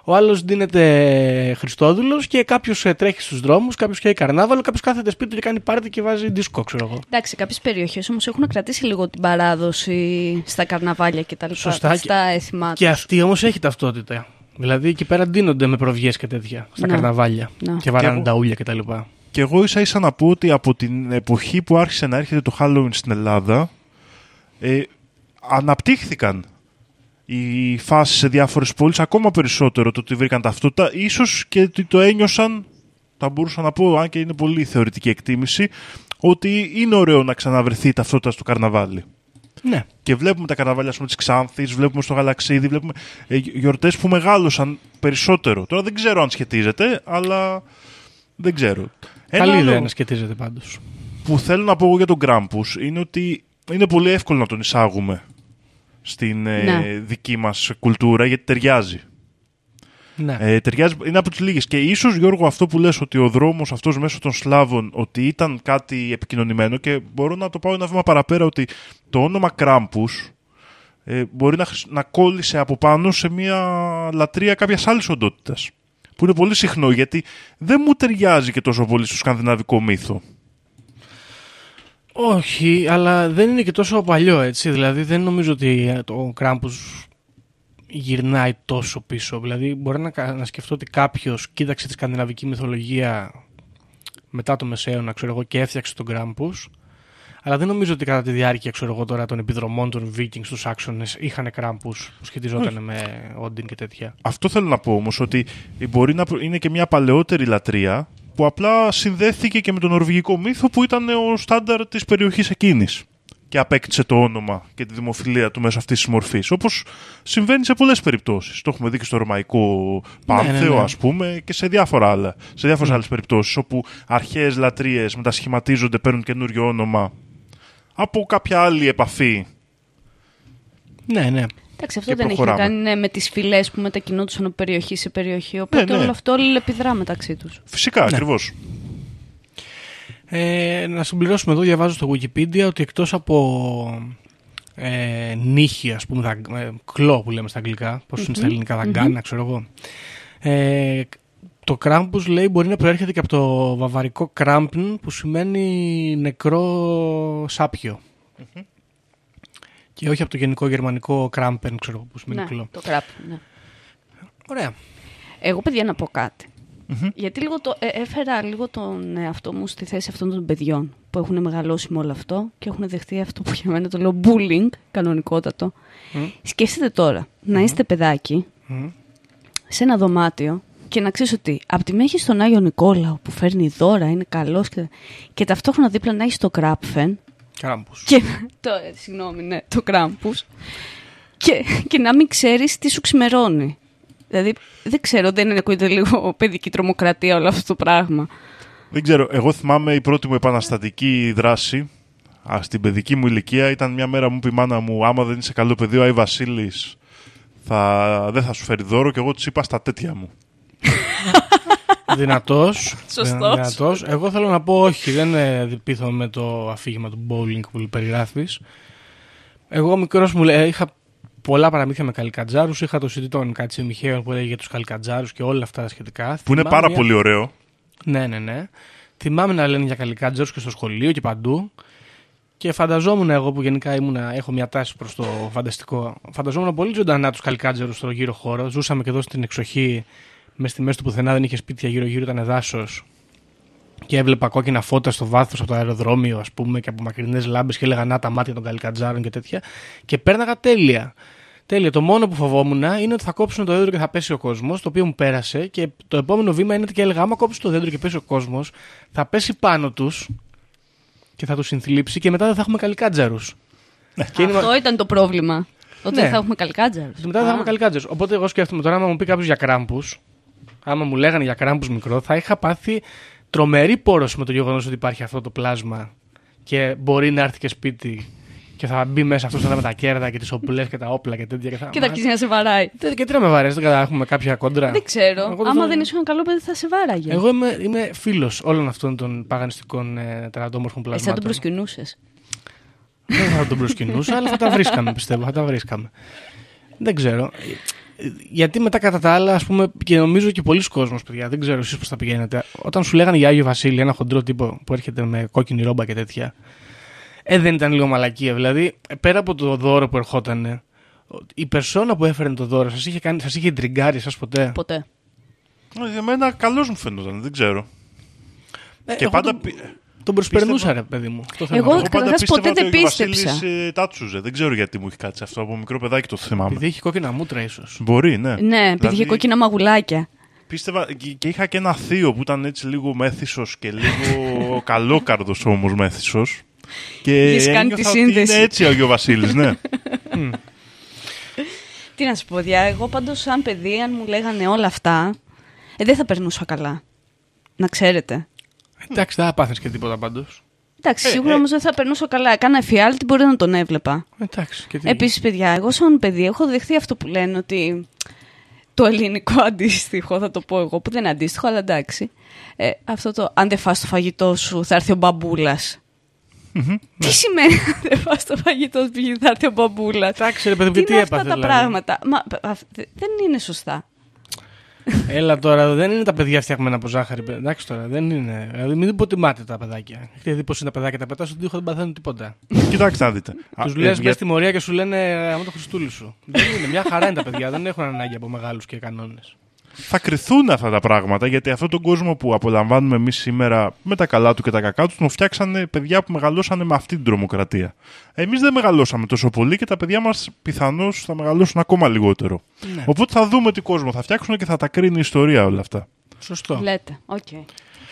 ο άλλος δίνεται Χριστόδουλος και κάποιος τρέχει στους δρόμους, κάποιος έχει καρνάβαλο, κάποιος κάθεται σπίτι του και κάνει πάρτι και βάζει δίσκο, ξέρω εγώ. Εντάξει, κάποιες περιοχές όμως έχουν κρατήσει λίγο την παράδοση στα καρναβάλια και τα λοιπά. Σωστά. Στα έθιμά Και τους. αυτοί όμως έχει ταυτότητα. Δηλαδή εκεί πέρα ντύνονται με προβιές και τέτοια στα Ναι. καρναβάλια. Ναι. Και βαράνε Και εγώ- τα ούλια κτλ. Και εγώ ίσα ίσα να πω ότι από την εποχή που άρχισε να έρχεται το Halloween στην Ελλάδα ε, αναπτύχθηκαν οι φάσεις σε διάφορες πόλεις ακόμα περισσότερο το ότι βρήκαν ταυτότητα ίσως και ότι το ένιωσαν θα μπορούσα να πω αν και είναι πολύ θεωρητική εκτίμηση ότι είναι ωραίο να ξαναβρεθεί η ταυτότητα στο καρναβάλι. Ναι. Και βλέπουμε τα καρναβάλια της Ξάνθης, βλέπουμε στο Γαλαξίδι, βλέπουμε ε, γιορτές που μεγάλωσαν περισσότερο. Τώρα δεν ξέρω αν σχετίζεται, αλλά δεν ξέρω. Ένα Καλή άλλο ιδέα να σχετίζεται πάντως. που θέλω να πω εγώ για τον Γκράμπους είναι ότι είναι πολύ εύκολο να τον εισάγουμε στην ε, Ναι. δική μας κουλτούρα γιατί ταιριάζει. Ναι. Ε, ταιριάζει, είναι από τις λίγες. Και ίσως Γιώργο αυτό που λες ότι ο δρόμος αυτός μέσω των Σλάβων ότι ήταν κάτι επικοινωνημένο και μπορώ να το πάω ένα βήμα παραπέρα ότι το όνομα Κράμπους ε, μπορεί να, χρησ- να κόλλησε από πάνω σε μια λατρεία κάποιας άλλης οντότητας. Που είναι πολύ συχνό γιατί δεν μου ταιριάζει και τόσο πολύ στο σκανδιναβικό μύθο. Όχι, αλλά δεν είναι και τόσο παλιό έτσι. Δηλαδή δεν νομίζω ότι ε, το Κράμπους γυρνάει τόσο πίσω. Δηλαδή μπορεί να, κα- να σκεφτώ ότι κάποιος κοίταξε τη σκανδιναβική μυθολογία μετά το Μεσαίωνα, ξέρω εγώ, και έφτιαξε τον Κράμπους. Αλλά δεν νομίζω ότι κατά τη διάρκεια ξέρω εγώ, τώρα, των επιδρομών των Vikings στους άξονες είχαν Κράμπους που σχετιζόταν με Όντιν και τέτοια. Αυτό θέλω να πω όμως, ότι μπορεί να προ- είναι και μια παλαιότερη λατρεία που απλά συνδέθηκε και με τον νορβηγικό μύθο που ήταν ο στάνταρ της περιοχής εκείνης και απέκτησε το όνομα και τη δημοφιλία του μέσω αυτής της μορφής. Όπως συμβαίνει σε πολλές περιπτώσεις. Το έχουμε δει και στο ρωμαϊκό πάνθεο, ναι, ναι. ας πούμε, και σε διάφορα άλλα. Σε διάφορες άλλες περιπτώσεις, όπου αρχαίες λατρείες μετασχηματίζονται, παίρνουν καινούριο όνομα από κάποια άλλη επαφή. Εντάξει, Ναι, ναι. αυτό Και δεν έχει να προχωράμε. κάνει ναι, με τις φυλές που μετακινούνται από περιοχή σε περιοχή. Οπότε Ναι, ναι. όλο αυτό επιδρά μεταξύ τους. Φυσικά, ακριβώς. Ε, να συμπληρώσουμε εδώ, διαβάζω στο Wikipedia ότι εκτός από ε, νύχη, ας πούμε, δα, ε, κλό που λέμε στα αγγλικά, πώς είναι στα ελληνικά, δαγκάνα, ξέρω εγώ. Ε, το Krampus λέει μπορεί να προέρχεται και από το βαβαρικό Krampn που σημαίνει νεκρό σάπιο. Και όχι από το γενικό γερμανικό Krampen, ξέρω εγώ, που σημαίνει Ναι, κλό. το κράπ. Ναι. Ωραία. Εγώ, παιδιά, να πω κατι Γιατί λίγο το, ε, έφερα λίγο τον εαυτό μου στη θέση αυτών των παιδιών που που έχουν μεγαλώσει με όλο αυτό και έχουν δεχτεί αυτό που για μένα το λέω bullying, κανονικότατο. Σκεφτείτε τώρα, να είστε παιδάκι σε ένα δωμάτιο και να ξέρεις ότι από τη μία έχει τον Άγιο Νικόλαο που φέρνει δώρα, είναι καλός και, και ταυτόχρονα δίπλα να έχεις το κράπφεν. Κράμπους. Και, το, ε, συγγνώμη, ναι, το κράμπους. Και, και να μην ξέρεις τι σου ξημερώνει. Δηλαδή, δεν ξέρω, δεν είναι ακούγεται λίγο παιδική τρομοκρατία όλο αυτό το πράγμα. Δεν ξέρω. Εγώ θυμάμαι η πρώτη μου επαναστατική δράση α, στην παιδική μου ηλικία ήταν μια μέρα μου είπε η μάνα μου: Άμα δεν είσαι καλό παιδί, ο Άι Βασίλης θα, δεν θα σου φέρει δώρο. Και εγώ της είπα στα τέτοια μου. Δυνατός. Σωστός. Δυνατός. Εγώ θέλω να πω όχι, δεν ε, πείθω με το αφήγημα του bowling που περιγράφεις. Εγώ μικρός μου λέει, είχα πολλά παραμύθια με καλικατζάρου. Είχα το CD των Κάτσι Μιχαίων που έλεγε για τους καλικατζάρου και όλα αυτά τα σχετικά. Που είναι Θυμάμαι πάρα μια- πολύ ωραίο. Ναι, ναι, ναι. Θυμάμαι να λένε για καλικάτζερου και στο σχολείο και παντού. Και φανταζόμουν εγώ που γενικά ήμουνα, έχω μια τάση προς το φανταστικό. Φανταζόμουν πολύ ζωντανά τους καλικάτζερου στο γύρο χώρο. Ζούσαμε και εδώ στην εξοχή, μες στη μέση του πουθενά δεν είχε σπίτια γύρω-γύρω, ήταν δάσος. Και έβλεπα κόκκινα φώτα στο βάθος από το αεροδρόμιο, ας πούμε, και από μακρινές λάμπες και έλεγα Να τα μάτια των καλικατζάρων και τέτοια. Και πέρναγα τέλεια. Τέλεια. Το μόνο που φοβόμουν είναι ότι θα κόψουν το δέντρο και θα πέσει ο κόσμος, το οποίο μου πέρασε. Και το επόμενο βήμα είναι ότι και έλεγα: Άμα κόψουν το δέντρο και πέσει ο κόσμος, θα πέσει πάνω τους και θα τους συνθλίψει και μετά δεν θα έχουμε καλικάτζαρου. και είναι- Αυτό ήταν το πρόβλημα. Ότι Ναι. δεν θα έχουμε καλικάτζαρους. και μετά δεν θα έχουμε καλικάτζερου. Οπότε εγώ σκέφτομαι τώρα, άμα μου πει κάποιος για κράμπους, άμα μου λέγανε για κράμπους μικρό, θα είχα πάθει τρομερή πόρωση με το γεγονός ότι υπάρχει αυτό το πλάσμα και μπορεί να έρθει και σπίτι και θα μπει μέσα αυτός με τα κέρδα και τις οπλές και τα όπλα και τέτοια. Και θα, Και θα αρχίσει να σε βαράει. Δεν- Και τι να με βαρέσει, δεν κατα- έχουμε κάποια κόντρα. Δεν ξέρω. Εγώ δεν Άμα θα- δεν ήσουν καλό παιδί, θα σε βάραγε. Εγώ είμαι, είμαι φίλος όλων αυτών των παγανιστικών ε, τερατόμορφων Εσύ θα πλασμάτων. τον προσκυνούσες. Δεν θα τον προσκυνούσα, αλλά θα τα βρίσκαμε, πιστεύω. Θα τα βρίσκαμε. Δεν ξέρω. Γιατί μετά κατά τα άλλα, ας πούμε, και νομίζω και πολλοί κόσμος, παιδιά, δεν ξέρω εσείς πώς θα πηγαίνετε. Όταν σου λέγανε για Άγιο Βασίλη, ένα χοντρό τύπο που έρχεται με κόκκινη ρόμπα και τέτοια. Ε, δεν ήταν λίγο μαλακία. Δηλαδή, ε, πέρα από το δώρο που ερχόταν, η περσόνα που έφερε το δώρο, σας είχε, κάνει- σας είχε τριγκάρει εσάς ποτέ; Ποτέ. Ε, Για μένα καλό μου φαίνονταν, δεν ξέρω. Ε, και εγώ πάντα. τον, πι- τον προσπερνούσα, πίστευα- ρε παιδί μου. Αυτό θέλω Εγώ να πω. Εγώ πάντα καταρχάς πίστευα ποτέ ότι δεν ο Βασίλης, πίστεψα. ε, τάτσουζε. Δεν ξέρω γιατί μου έχει κάτσει αυτό. Από μικρό παιδάκι το θυμάμαι. Επειδή έχει κόκκινα μούτρα, ίσως. Μπορεί, ναι. Ναι, επειδή είχε Δηλαδή, κόκκινα μαγουλάκια. Πίστευα και, και είχα και ένα θείο που ήταν έτσι λίγο μέθησος και λίγο καλόκαρδος όμως μέθησος. Και Είχες κάνει τη ένιωθα ότι σύνδεση. Είναι έτσι ο Αγιο Βασίλης, ναι. Τι να σου πω, διά, εγώ πάντως σαν παιδί, αν μου λέγανε όλα αυτά, ε, δεν θα περνούσα καλά. Να ξέρετε. Εντάξει, δεν θα πάθεις και τίποτα πάντως. Εντάξει, Ε, σίγουρα ε. όμως δεν θα περνούσα καλά. Έκανα εφιάλτη, μπορεί να τον έβλεπα. Εντάξει. Και τι... Επίσης, παιδιά, εγώ σαν παιδί έχω δεχθεί αυτό που λένε ότι το ελληνικό αντίστοιχο, θα το πω εγώ, που δεν είναι αντίστοιχο, αλλά εντάξει. Ε, αυτό το αν δεν φας το φαγητό σου θα έρθει ο μπαμπούλας. Τι σημαίνει αν δεν φας το φαγητό σου π.χ. θα έρθει ο μπαμπούλας. Εντάξει, ρε παιδί μου, Τι και τι είναι αυτά έπαθε. τα δηλαδή; πράγματα; Μα, α, δε- δεν είναι σωστά. Έλα τώρα, δεν είναι τα παιδιά φτιαγμένα από ζάχαρη. παιδε- Εντάξει τώρα, δεν είναι. Δηλαδή, μην υποτιμάτε τα παιδάκια. Έχετε δει πώς είναι τα παιδάκια, τα πετάς στον τοίχο, δεν παθαίνουν τίποτα. Κοιτάξτε να δείτε. Α, Του ε, λες, για- μπε στη μορία και σου λένε άμα το Χριστούλη σου. δεν είναι. Μια χαρά είναι τα παιδιά, δεν έχουν ανάγκη από μεγάλους και κανόνες. Θα κρυθούν αυτά τα πράγματα γιατί αυτόν τον κόσμο που απολαμβάνουμε εμείς σήμερα με τα καλά του και τα κακά τους, τον φτιάξανε παιδιά που μεγαλώσανε με αυτή την τρομοκρατία. Εμείς δεν μεγαλώσαμε τόσο πολύ και τα παιδιά μας πιθανώς θα μεγαλώσουν ακόμα λιγότερο. Ναι. Οπότε θα δούμε τι κόσμο θα φτιάξουν και θα τα κρίνει η ιστορία όλα αυτά. Σωστό. Λέτε. Οκ.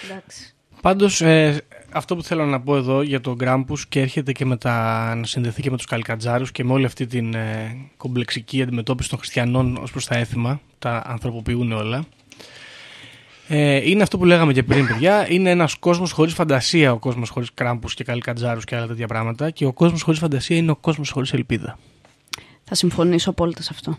Εντάξει. Πάντως, ε, αυτό που θέλω να πω εδώ για τον Κράμπους και έρχεται και με τα, να συνδεθεί και με τους Καλικαντζάρους και με όλη αυτή την ε, κομπλεξική αντιμετώπιση των χριστιανών ως προς τα έθιμα. Τα ανθρωποποιούν όλα. Ε, είναι αυτό που λέγαμε και πριν, παιδιά. Είναι ένας κόσμος χωρίς φαντασία ο κόσμος χωρίς Κράμπους και καλικαντζάρους και άλλα τέτοια πράγματα. Και ο κόσμος χωρίς φαντασία είναι ο κόσμος χωρίς ελπίδα. Θα συμφωνήσω απόλυτα σε αυτό.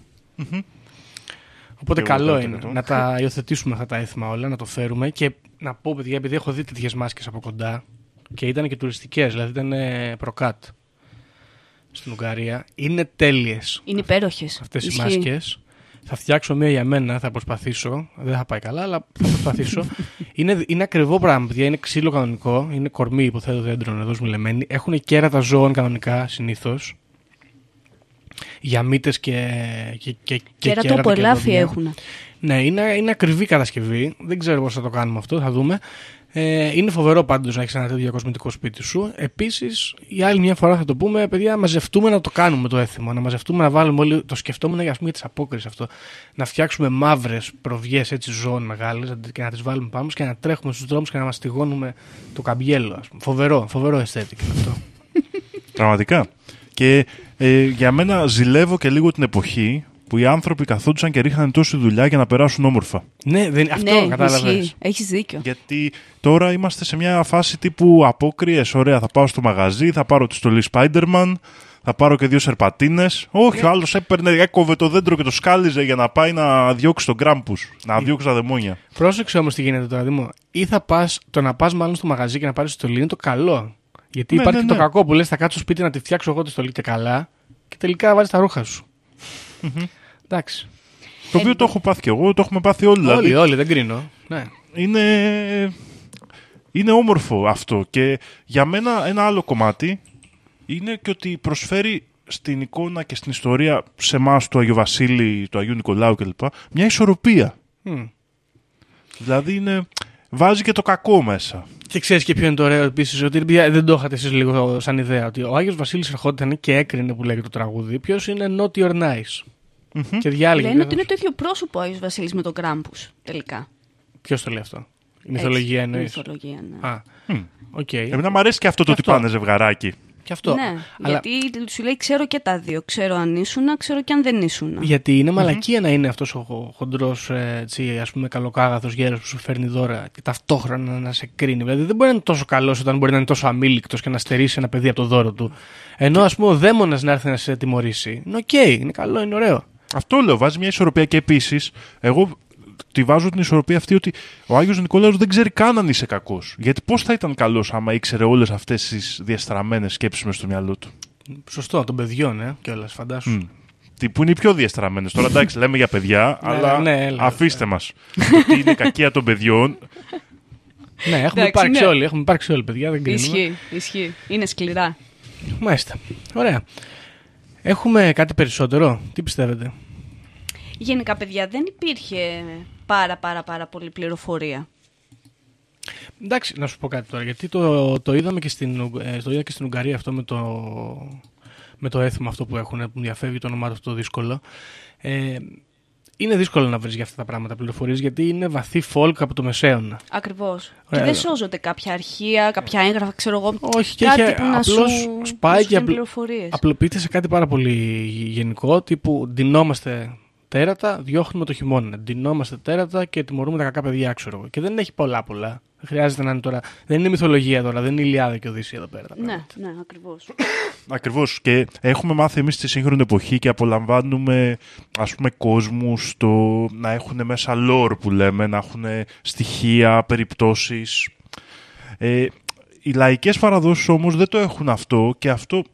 Οπότε Εγώ καλό κάτι είναι τέτοιο. να τα υιοθετήσουμε αυτά τα έθιμα όλα, να το φέρουμε και να πω, παιδιά, επειδή έχω δει τέτοιες μάσκες από κοντά και ήταν και τουριστικές, δηλαδή ήταν ε, προκάτ στην Ουγγαρία. Είναι τέλειες Είναι υπέροχες. αυτές οι μάσκες. Θα φτιάξω μία για μένα, θα προσπαθήσω. Δεν θα πάει καλά, αλλά θα προσπαθήσω. είναι, είναι ακριβό πράγμα, παιδιά. Είναι ξύλο κανονικό. Είναι κορμί, υποθέτω δέντρων εδώ σμιλεμένοι. Έχουν κέρατα ζώων κανονικά συνήθως. Για μύτες και, και, και, και Κέρατο από και ελάφι δόντια. έχουν. Ναι, είναι, είναι ακριβή κατασκευή. Δεν ξέρω πώς θα το κάνουμε αυτό, θα δούμε. Ε, είναι φοβερό πάντως να έχεις ένα τέτοιο κοσμητικό σπίτι σου. Επίσης, η άλλη μια φορά θα το πούμε, παιδιά, μαζευτούμε να το κάνουμε το έθιμο. Να μαζευτούμε να βάλουμε όλοι. Το σκεφτόμουν για, ας πούμε, για τις απόκριση αυτό. Να φτιάξουμε μαύρες προβιέ έτσι ζώων μεγάλες και να τις βάλουμε πάνω μας και να τρέχουμε στους δρόμους και να μαστιγώνουμε το καμπιέλο. Ας πούμε. Φοβερό, φοβερό αισθέτικ αυτό. Πραγματικά. Και ε, για μένα ζηλεύω και λίγο την εποχή που οι άνθρωποι καθόντουσαν και ρίχνανε τόση δουλειά για να περάσουν όμορφα. ναι, δεν, αυτό ναι, κατάλαβες. ισχύει. Έχεις δίκιο. Γιατί τώρα είμαστε σε μια φάση τύπου απόκριες. Ωραία, θα πάω στο μαγαζί, θα πάρω τη στολή Spider-Man, θα πάρω και δύο σερπατίνες. Όχι, ο άλλος έπαιρνε, έκοβε το δέντρο και το σκάλιζε για να πάει να διώξει τον Γκράμπου, να διώξει τα δαιμόνια. Πρόσεξε όμως τι γίνεται τώρα, Δήμο. Ή θα πας, το να πας μάλλον στο μαγαζί και να πάρεις στολή είναι το καλό. Γιατί Ναι, υπάρχει ναι, και το ναι. κακό που λες: Θα κάτσω σπίτι να τη φτιάξω εγώ τη στολή και καλά και τελικά βάζεις τα ρούχα σου. Εντάξει. Το οποίο το έχω πάθει κι εγώ, το έχουμε πάθει όλοι. Δηλαδή, Όλοι, όλοι, δεν κρίνω. Ναι. είναι, είναι όμορφο αυτό. Και για μένα ένα άλλο κομμάτι είναι και ότι προσφέρει στην εικόνα και στην ιστορία σε εμάς του Αγίου Βασίλη, του Αγίου Νικολάου κλπ. μια ισορροπία. Μμ. Δηλαδή είναι, βάζει και το κακό μέσα. Και ξέρεις και ποιο είναι το ωραίο επίσης, ότι παιδιά, δεν το είχατε εσείς λίγο σαν ιδέα. Ότι ο Άγιος Βασίλης ερχόταν και έκρινε που λέγεται το τραγούδι. Ποιος είναι naughty or nice. Και διάλεγε. Λένε ότι είναι το ίδιο πρόσωπο ο Άγιος Βασίλης με τον Κράμπους, τελικά. Ποιος το λέει αυτό; Η μυθολογία Έτσι, η εννοείς; μυθολογία, ναι. Α, οκ. Εμένα μου αρέσει και αυτό το Και ότι αυτό. πάνε ζευγαράκι. Και αυτό. Ναι, Αλλά γιατί σου λέει ξέρω και τα δύο. Ξέρω αν ήσουν, ξέρω και αν δεν ήσουν. Γιατί είναι μαλακία να είναι αυτός ο χοντρός, ας πούμε, καλοκάγαθος γέρος που σου φέρνει δώρα και ταυτόχρονα να σε κρίνει. Δηλαδή δεν μπορεί να είναι τόσο καλός όταν μπορεί να είναι τόσο αμείλικτος και να στερήσει ένα παιδί από το δώρο του. Ενώ ας πούμε ο δαίμονας να έρθει να σε τιμωρήσει. Είναι οκ, είναι καλό, είναι ωραίο. Αυτό λέω, βάζει μια ισορροπία και επίσης, εγώ τη βάζω την ισορροπία αυτή ότι ο Άγιος Νικόλαος δεν ξέρει καν αν είσαι κακός. Γιατί πώς θα ήταν καλός άμα ήξερε όλες αυτές τις διαστραμμένες σκέψεις μες στο μυαλό του. Σωστό, των παιδιών, ε, κιόλας, φαντάσου. Μμ. Τι που είναι οι πιο διαστραμμένες. Τώρα εντάξει, λέμε για παιδιά, Ναι, αλλά ναι, έλα. αφήστε μας. ότι είναι κακία των παιδιών. Ναι, έχουμε Εντάξει, υπάρξει ναι. όλοι, έχουμε υπάρξει όλοι, παιδιά, δεν κρίνουμε. Ισχύει, ισχύει. Είναι σκληρά. Μάλιστα. Ωραία. Έχουμε κάτι περισσότερο; Τι πιστεύετε; Γενικά, παιδιά, δεν υπήρχε πάρα πάρα πάρα πολύ πληροφορία. Εντάξει, να σου πω κάτι τώρα, γιατί το, το είδαμε και στην, Ουγ- ε, το είδα και στην Ουγγαρία αυτό με το, με το έθιμο αυτό που έχουν, που διαφεύγει το όνομά τους αυτό δύσκολο. Ε, είναι δύσκολο να βρεις για αυτά τα πράγματα πληροφορίες, γιατί είναι βαθύ folk από το μεσαίωνα. Ακριβώς. Και Ωραία. δεν σώζονται κάποια αρχεία, κάποια έγγραφα, ξέρω εγώ. Όχι, και κάτι έχει που να απλώς σου, σπάει να σου και δίνει απλ- πληροφορίες. Απλοποιείται σε κάτι πάρα πολύ γενικό, τύπου ντυνόμαστε τέρατα, διώχνουμε το χειμώνα. Ντυνόμαστε τέρατα και τιμωρούμε τα κακά παιδιά, ξέρω εγώ. Και δεν έχει πολλά πολλά. Δεν χρειάζεται να είναι τώρα. Δεν είναι μυθολογία τώρα, δεν είναι Ηλιάδα και Οδύσσια εδώ πέρα. τα Ναι, πράγματα. ναι, ακριβώς. Ακριβώς. Και έχουμε μάθει εμείς στη σύγχρονη εποχή και απολαμβάνουμε ας πούμε κόσμους το να έχουν μέσα lore που λέμε, να έχουν στοιχεία, περιπτώσεις. Ε, οι λαϊκές παραδόσεις όμως δεν το έχουν αυτό και αυτό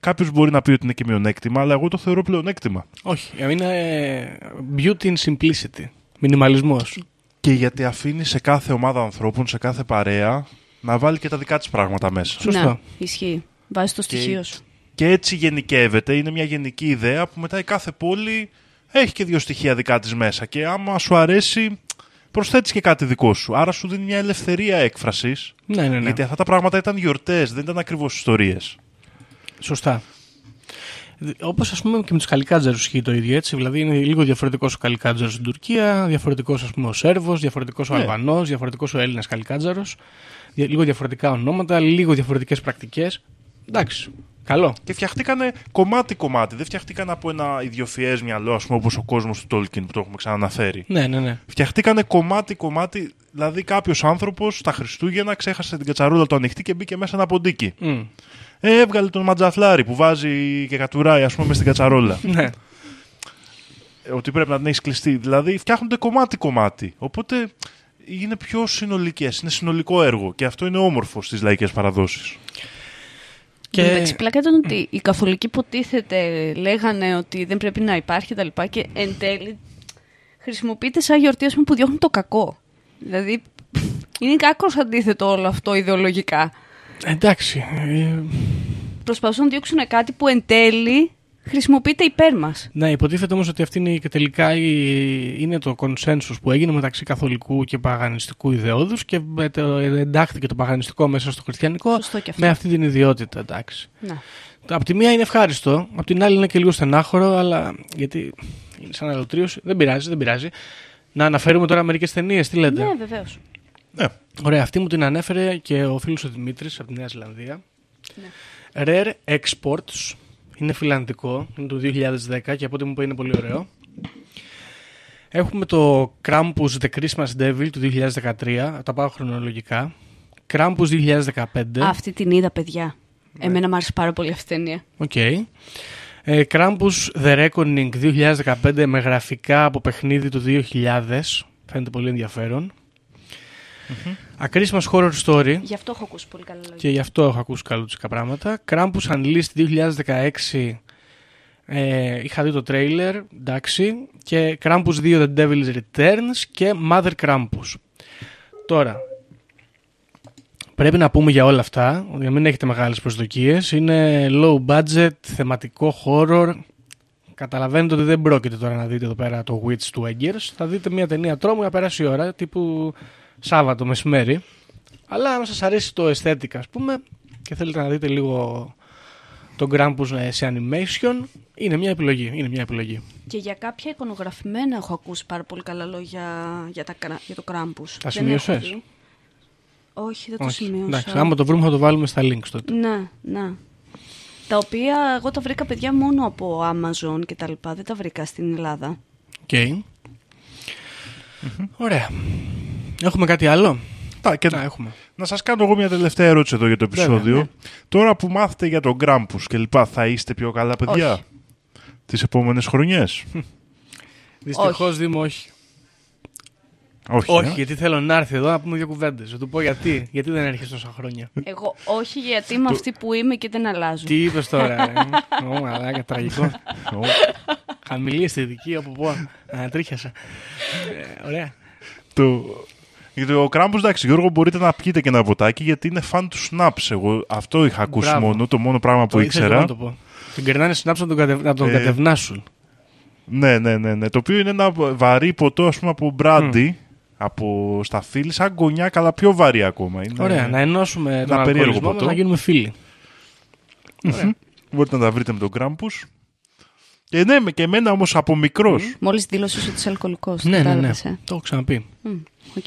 κάποιος μπορεί να πει ότι είναι και μειονέκτημα, αλλά εγώ το θεωρώ πλεονέκτημα. Όχι, είναι ε, beauty in simplicity. Μινιμαλισμός. Και γιατί αφήνει σε κάθε ομάδα ανθρώπων, σε κάθε παρέα, να βάλει και τα δικά της πράγματα μέσα. Σωστό. Ναι, ισχύει. Βάζεις το στοιχείο σου. Και έτσι γενικεύεται, είναι μια γενική ιδέα που μετά η κάθε πόλη έχει και δύο στοιχεία δικά της μέσα και άμα σου αρέσει προσθέτεις και κάτι δικό σου. Άρα σου δίνει μια ελευθερία έκφρασης, Ναι, ναι, ναι. γιατί αυτά τα πράγματα ήταν γιορτές, δεν ήταν ακριβώς ιστορίες. Σωστά. Όπως ας πούμε και με τους καλικάτζαρους ισχύει το ίδιο έτσι. Δηλαδή είναι λίγο διαφορετικός ο καλικάτζαρος στην Τουρκία, διαφορετικός ας πούμε ο Σέρβος, διαφορετικός ο Ναι. Αλβανός, διαφορετικός ο Έλληνας καλικάτζαρος. Λίγο διαφορετικά ονόματα, λίγο διαφορετικές πρακτικές. Εντάξει. Καλό. Και φτιαχτήκανε κομμάτι-κομμάτι, δεν φτιαχτήκανε από ένα ιδιοφιές μυαλό, ας πούμε, όπως ο κόσμος του Τόλκιν που το έχουμε ξαναναφέρει. Ναι, ναι, ναι. Φτιαχτήκανε κομμάτι-κομμάτι, δηλαδή κάποιος άνθρωπος τα Χριστούγεννα ξέχασε την κατσαρούλα του ανοιχτή και μπήκε μέσα ένα ποντίκι. Μμ. Ε, έβγαλε τον ματζαφλάρι που βάζει και κατουράει, ας πούμε, μες στην κατσαρόλα. ναι. Ε, ότι πρέπει να την έχεις κλειστεί. Δηλαδή φτιάχνονται κομμάτι-κομμάτι. Οπότε είναι πιο συνολικές. Είναι συνολικό έργο. Και αυτό είναι όμορφο στις λαϊκές παραδόσεις. Και... Εντάξει, πλάκα ήταν ότι οι καθολικοί υποτίθεται λέγανε ότι δεν πρέπει να υπάρχει τα λοιπά και εν τέλει χρησιμοποιείται σαν γιορτή ας πούμε, που διώχνουν το κακό. Δηλαδή είναι κάκος αντίθετο όλο αυτό ιδεολογικά. Εντάξει. ε, Προσπαθούν να διώξουν κάτι που εν τέλει χρησιμοποιείται υπέρ μας. Ναι, υποτίθεται όμως ότι αυτή είναι και τελικά η, είναι το consensus που έγινε μεταξύ καθολικού και παγανιστικού ιδεώδους και με το- εντάχθηκε το παγανιστικό μέσα στο χριστιανικό Σωστό και αυτό. με αυτή την ιδιότητα. Εντάξει. Να. Απ' τη μία είναι ευχάριστο, απ' την άλλη είναι και λίγο στενάχωρο, αλλά γιατί είναι σαν αλωτρίωση. Δεν πειράζει, δεν πειράζει. Να αναφέρουμε τώρα μερικές ταινίες, τι λέτε; Ναι, βεβαίως. Ναι. Ωραία, αυτή μου την ανέφερε και ο φίλος ο Δημήτρης από τη Νέα Ζηλανδία. Rare Exports. Είναι φινλανδικό, είναι το 2010 και από ό,τι μου είπε είναι πολύ ωραίο. Έχουμε το Krampus The Christmas Devil του 2013, τα πάω χρονολογικά. Krampus 2015. Αυτή την είδα, παιδιά. Ναι. Εμένα μου άρεσε πάρα πολύ αυτή η ταινία. Οκ. Ε, Krampus The Reckoning 2015 με γραφικά από παιχνίδι του 2000. Φαίνεται πολύ ενδιαφέρον. A Christmas Horror Story. Γι' αυτό έχω ακούσει πολύ καλά λόγια. Και γι' αυτό έχω ακούσει καλούτσικα πράγματα. Krampus Unleashed 2016. Ε, είχα δει το τρέιλερ, εντάξει. Και Krampus 2 The Devil's Returns και Mother Krampus. Τώρα, πρέπει να πούμε για όλα αυτά, για να μην έχετε μεγάλες προσδοκίες. Είναι low budget, θεματικό horror. Καταλαβαίνετε ότι δεν πρόκειται τώρα να δείτε εδώ πέρα το Witch του Eggers. Θα δείτε μια ταινία τρόμου για να περάσει η ώρα, τύπου Σάββατο μεσημέρι. Αλλά αν σας αρέσει το aesthetic ας πούμε και θέλετε να δείτε λίγο τον Krampus ε, σε animation, είναι μια επιλογή. Είναι μια επιλογή. Και για κάποια εικονογραφημένα έχω ακούσει πάρα πολύ καλά λόγια για, τα, κρα- για το Krampus. Τα Δεν σημείωσες; έχω δει. Όχι, δεν το Όχι. σημείωσα. Εντάξει, άμα το βρούμε θα το βάλουμε στα links τότε. Ναι, ναι. Τα οποία εγώ τα βρήκα παιδιά μόνο από Amazon και τα λοιπά. Δεν τα βρήκα στην Ελλάδα. Οκ. Ωραία. Έχουμε κάτι άλλο; Τα, και Να, έχουμε. να σας κάνω εγώ μια τελευταία ερώτηση εδώ για το Βέβαια, επεισόδιο. ναι. Τώρα που μάθατε για τον Κράμπους και λοιπά, θα είστε πιο καλά παιδιά; Όχι. τις επόμενες χρονιές; Δυστυχώς Δήμο όχι. Όχι. Όχι, ε; γιατί θέλω να έρθει εδώ να πούμε δύο κουβέντες. Θα του πω γιατί. γιατί δεν έρχεσαι τόσα χρόνια. Εγώ όχι γιατί είμαι αυτή που είμαι και δεν αλλάζω. Τι είπες τώρα, ρε. Ω, μαλάκα, τραγικό. Ω, Χαμηλή αισθητική, από πω. Ανατρίχιασα. Ε, ωραία. το... Γιατί ο Κράμπος, εντάξει, Γιώργο, μπορείτε να πιείτε και ένα ποτάκι γιατί είναι φαν του Snaps. Εγώ αυτό είχα ακούσει Μπράβο. μόνο, το μόνο πράγμα που Το ήθελα ήξερα. να το πω. Τον κερνάνε συνάψει να τον, κατευ... να τον Ε, κατευνάσουν. Ναι, ναι, ναι, ναι. Το οποίο είναι ένα βαρύ ποτό, ας πούμε, από μπράντι. Από σταφύλι, σαν κονιάκ, αλλά πιο βαρύ ακόμα. Είναι... Ωραία, να ενώσουμε τον ένα περίεργο αλκοολισμό μας, ποτό. να γίνουμε φίλοι. Ωραία. Μπορείτε να τα βρείτε με τον Κράμπους. Και ναι, και εμένα όμως από μικρός. Μόλις δήλωσες ότι είσαι αλκοολικός. ναι, ναι, ναι. κατάλαβες, ε; Το έχω ξαναπεί. Μμ, Οκ.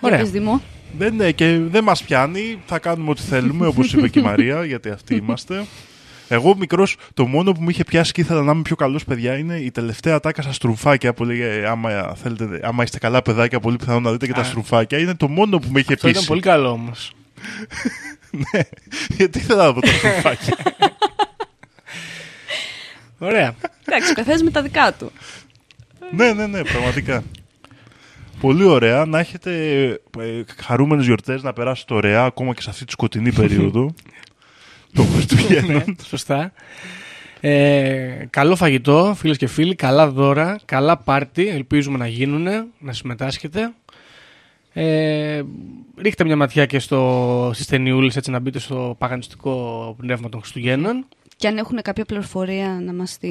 Ωραία. Για πες, Δήμο. Δεν, ναι, και δεν μας πιάνει, θα κάνουμε ό,τι θέλουμε, όπως είπε και η Μαρία, γιατί αυτοί είμαστε. Εγώ μικρός, το μόνο που με είχε πιάσει και ήθελα να είμαι πιο καλός παιδιά είναι η τελευταία ατάκα στα στρουμφάκια που λέγε άμα, θέλετε, άμα είστε καλά παιδάκια, πολύ πιθανό να δείτε και τα Α. στρουμφάκια. Είναι το μόνο που με είχε Αυτό ήταν πείσει. πολύ καλό όμως. ναι, γιατί ήθελα να δω τα στρουφάκια. Ωραία. Εντάξει, ο καθένας με τα δικά του. ναι, ναι, ναι, πραγματικά. Πολύ ωραία. Να έχετε ε, χαρούμενες γιορτές, να περάσετε ωραία, ακόμα και σε αυτή τη σκοτεινή περίοδο των Χριστουγέννων. ναι, σωστά. Ε, καλό φαγητό, φίλες και φίλοι, καλά δώρα, καλά πάρτι, ελπίζουμε να γίνουν, να συμμετάσχετε. Ε, ρίχτε μια ματιά και στο, στις ταινιούλες, έτσι να μπείτε στο παγανιστικό πνεύμα των Χριστουγέννων. Και αν έχουν κάποια πληροφορία να μας τη...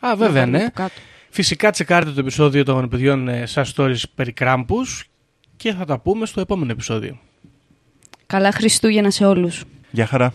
Α, να βέβαια, βάλουμε ναι. από κάτω. Φυσικά τσεκάρτε το επεισόδιο των παιδιών ε, σας stories περί Krampus και θα τα πούμε στο επόμενο επεισόδιο. Καλά Χριστούγεννα σε όλους. Γεια χαρά.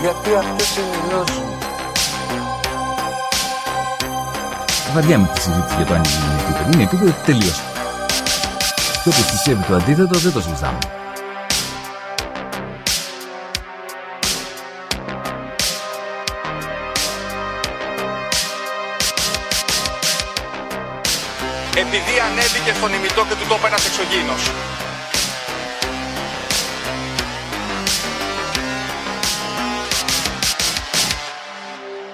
γιατί αυτοί συνειδητοποιούν. Βαριά με τη συζήτηση για το αν είναι επίπεδο. Είναι επίπεδο τελείω. Και όποιο πιστεύει το αντίθετο δεν το συζητάμε. Επειδή ανέβηκε στον ημιτό και του τόπα ένας εξωγήινος.